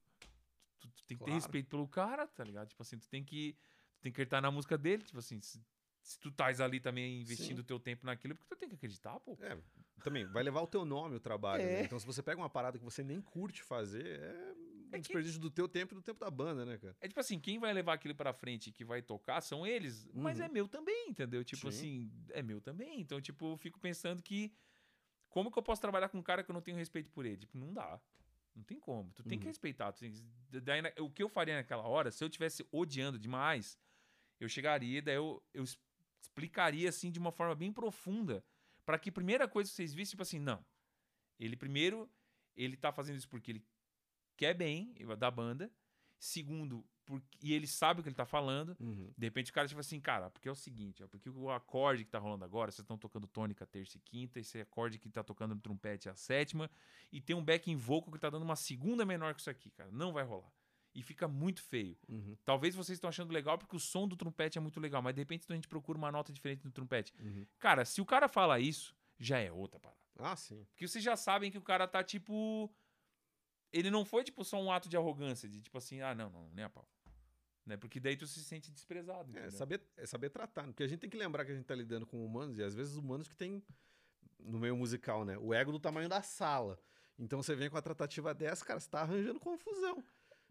Tu, tu tem que ter Claro. respeito pelo cara, tá ligado? Tipo assim, tu tem que, tu tem que acreditar na música dele, tipo assim, se, se tu estás ali também investindo o teu tempo naquilo, é porque tu tem que acreditar, pô. É, também, vai levar o teu nome o trabalho. É. né? Então, se você pega uma parada que você nem curte fazer, é um É que- desperdício do teu tempo e do tempo da banda, né, cara? É tipo assim, quem vai levar aquilo pra frente e que vai tocar são eles, mas Uhum. é meu também, entendeu? Tipo Sim. assim, é meu também. Então, tipo, eu fico pensando que como que eu posso trabalhar com um cara que eu não tenho respeito por ele? Tipo, não dá. Não tem como. Tu tem que Uhum. respeitar. Tem que- daí, o que eu faria naquela hora, se eu tivesse odiando demais, eu chegaria, daí eu, eu explicaria assim de uma forma bem profunda, para que primeira coisa que vocês vissem, tipo assim, não. Ele primeiro, ele tá fazendo isso porque ele quer bem da banda. Segundo, porque, e ele sabe o que ele tá falando. Uhum. De repente o cara, tipo assim, cara, porque é o seguinte, ó, porque o acorde que tá rolando agora, vocês estão tocando tônica terça e quinta, esse acorde que tá tocando no trompete é a sétima, e tem um backing vocal que tá dando uma segunda menor que isso aqui, cara. Não vai rolar. E fica muito feio. Uhum. Talvez vocês estão achando legal porque o som do trompete é muito legal, mas de repente a gente procura uma nota diferente no trompete. Uhum. Cara, se o cara fala isso, já é outra parada. Ah, sim. Porque vocês já sabem que o cara tá tipo. Ele não foi tipo só um ato de arrogância, de tipo assim, ah, não, não, nem a pau. Né? Porque daí tu se sente desprezado. É saber, é saber tratar. Porque a gente tem que lembrar que a gente tá lidando com humanos, e às vezes humanos que tem, no meio musical, né? O ego do tamanho da sala. Então você vem com a tratativa dessa, cara, você tá arranjando confusão.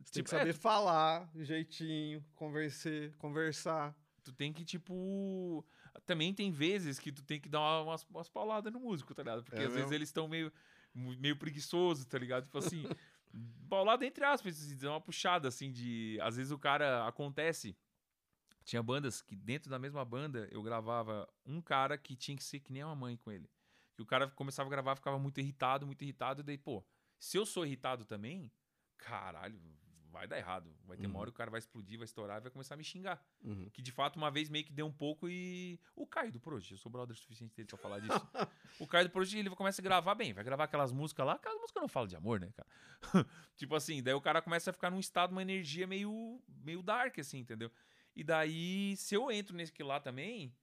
Você tem Tipo, que é, saber falar, jeitinho, conversar, conversar. Tu tem que, tipo. Também tem vezes que tu tem que dar uma- umas, umas pauladas no músico, tá ligado? Porque É às vezes mesmo? eles estão meio, meio preguiçosos, tá ligado? Tipo assim. paulada entre aspas, uma puxada, assim, de. Às vezes o cara acontece. Tinha bandas que dentro da mesma banda eu gravava um cara que tinha que ser que nem uma mãe com ele. E o cara começava a gravar, ficava muito irritado, muito irritado, e daí, pô, se eu sou irritado também, caralho, vai dar errado. Vai ter uma Uhum. hora que o cara vai explodir, vai estourar e vai começar a me xingar. Uhum. Que de fato, uma vez meio que deu um pouco e. O Caio do Prodigy, eu sou brother o suficiente dele pra falar disso. o Caio do Prodigy, ele começa a gravar bem, vai gravar aquelas músicas lá, aquelas músicas não falam de amor, né, cara? tipo assim, daí o cara começa a ficar num estado, uma energia meio, meio dark, assim, entendeu? E daí, se eu entro nesse que lá também,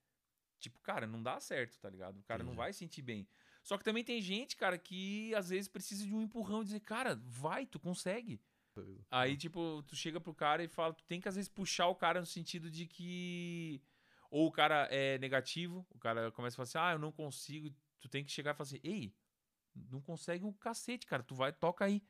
tipo, cara, não dá certo, tá ligado? O cara não vai sentir bem. Só que também tem gente, cara, que às vezes precisa de um empurrão, dizer, cara, vai, tu consegue. Aí, tipo, tu chega pro cara e fala, tu tem que às vezes puxar o cara no sentido de que. Ou o cara é negativo, o cara começa a falar assim, ah, eu não consigo. Tu tem que chegar e falar assim, ei, não consegue um cacete, cara. Tu vai, toca aí,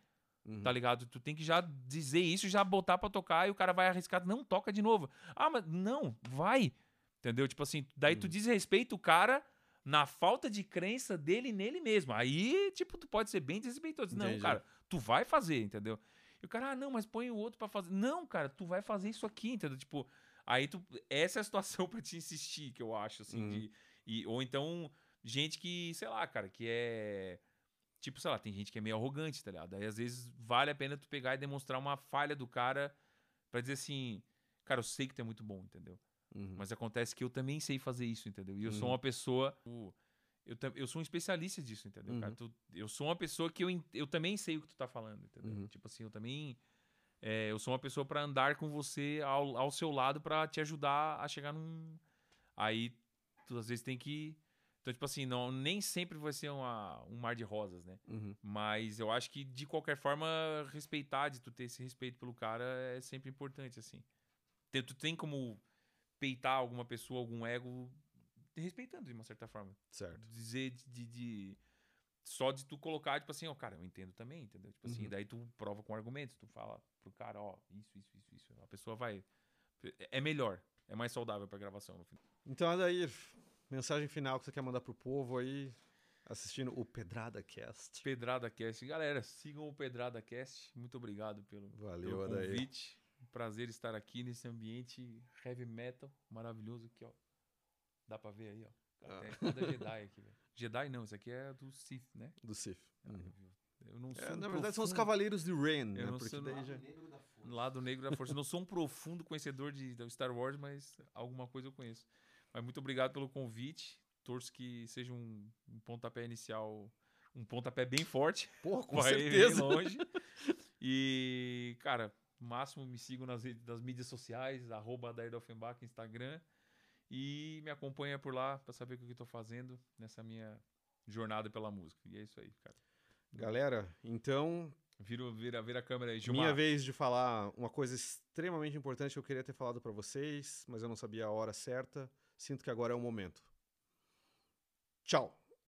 Uhum. tá ligado? Tu tem que já dizer isso, já botar pra tocar e o cara vai arriscar, não, toca de novo. Ah, mas não, vai. Entendeu? Tipo assim, daí tu Uhum. desrespeita o cara na falta de crença dele nele mesmo. Aí, tipo, tu pode ser bem desrespeitoso. Não, cara, tu vai fazer, entendeu? E o cara, ah, não, mas põe o outro pra fazer. Não, cara, tu vai fazer isso aqui, entendeu? Tipo, aí tu. Essa é a situação pra te insistir, que eu acho, assim, Uhum. de. E, ou então, gente que, sei lá, cara, que é. Tipo, sei lá, tem gente que é meio arrogante, tá ligado? Aí às vezes vale a pena tu pegar e demonstrar uma falha do cara pra dizer assim, cara, eu sei que tu é muito bom, entendeu? Uhum. Mas acontece que eu também sei fazer isso, entendeu? E eu sou Uhum. uma pessoa. Eu, eu sou um especialista disso, entendeu? cara? Uhum. Tu- eu sou uma pessoa que eu, eu também sei o que tu tá falando, entendeu? Uhum. Tipo assim, eu também. é, eu sou uma pessoa pra andar com você ao, ao seu lado pra te ajudar a chegar num. Aí tu às vezes tem que. Então, tipo assim, não, nem sempre vai ser uma, um mar de rosas, né? Uhum. Mas eu acho que, de qualquer forma, respeitar, de tu ter esse respeito pelo cara é sempre importante, assim. Te- Tu tem como peitar alguma pessoa, algum ego, respeitando de uma certa forma. Certo. Dizer de. de- de- só de tu colocar, tipo assim, ó, cara, eu entendo também, entendeu? Tipo assim, Uhum. daí tu prova com argumentos, tu fala pro cara, ó, isso, isso, isso, isso. A pessoa vai. É melhor, é mais saudável pra gravação no final. Então, Adair, mensagem final que você quer mandar pro povo aí, assistindo o Pedrada Cast. Pedrada Cast. Galera, sigam o Pedrada Cast. Muito obrigado pelo, Valeu, pelo Adair. convite. Um prazer estar aqui nesse ambiente heavy metal maravilhoso aqui, ó. Dá pra ver aí, ó. Ah. Tem cada Jedi aqui, velho. Jedi não, isso aqui é do Sith, né? Do Sif. Ah, Uhum. Eu não sou É, um na verdade, são os profundo- Cavaleiros de Ren, né? não Porque daí nada. já... Negro da Força. Lado Negro da Força. Eu não sou um profundo conhecedor de, Star Wars, mas alguma coisa eu conheço. Mas muito obrigado pelo convite. torço que seja um, um pontapé inicial, um pontapé bem forte. Porra, com vai certeza. bem longe. E, cara, máximo me sigam nas, nas mídias sociais, arroba Adair Offenbach, Instagram. E me acompanha por lá pra saber o que eu tô fazendo nessa minha jornada pela música. E é isso aí, cara. Galera, então, Vira, vira, vira a câmera aí, Gilmar. minha vez de falar uma coisa extremamente importante que eu queria ter falado pra vocês, mas eu não sabia a hora certa. Sinto que agora é o momento. Tchau.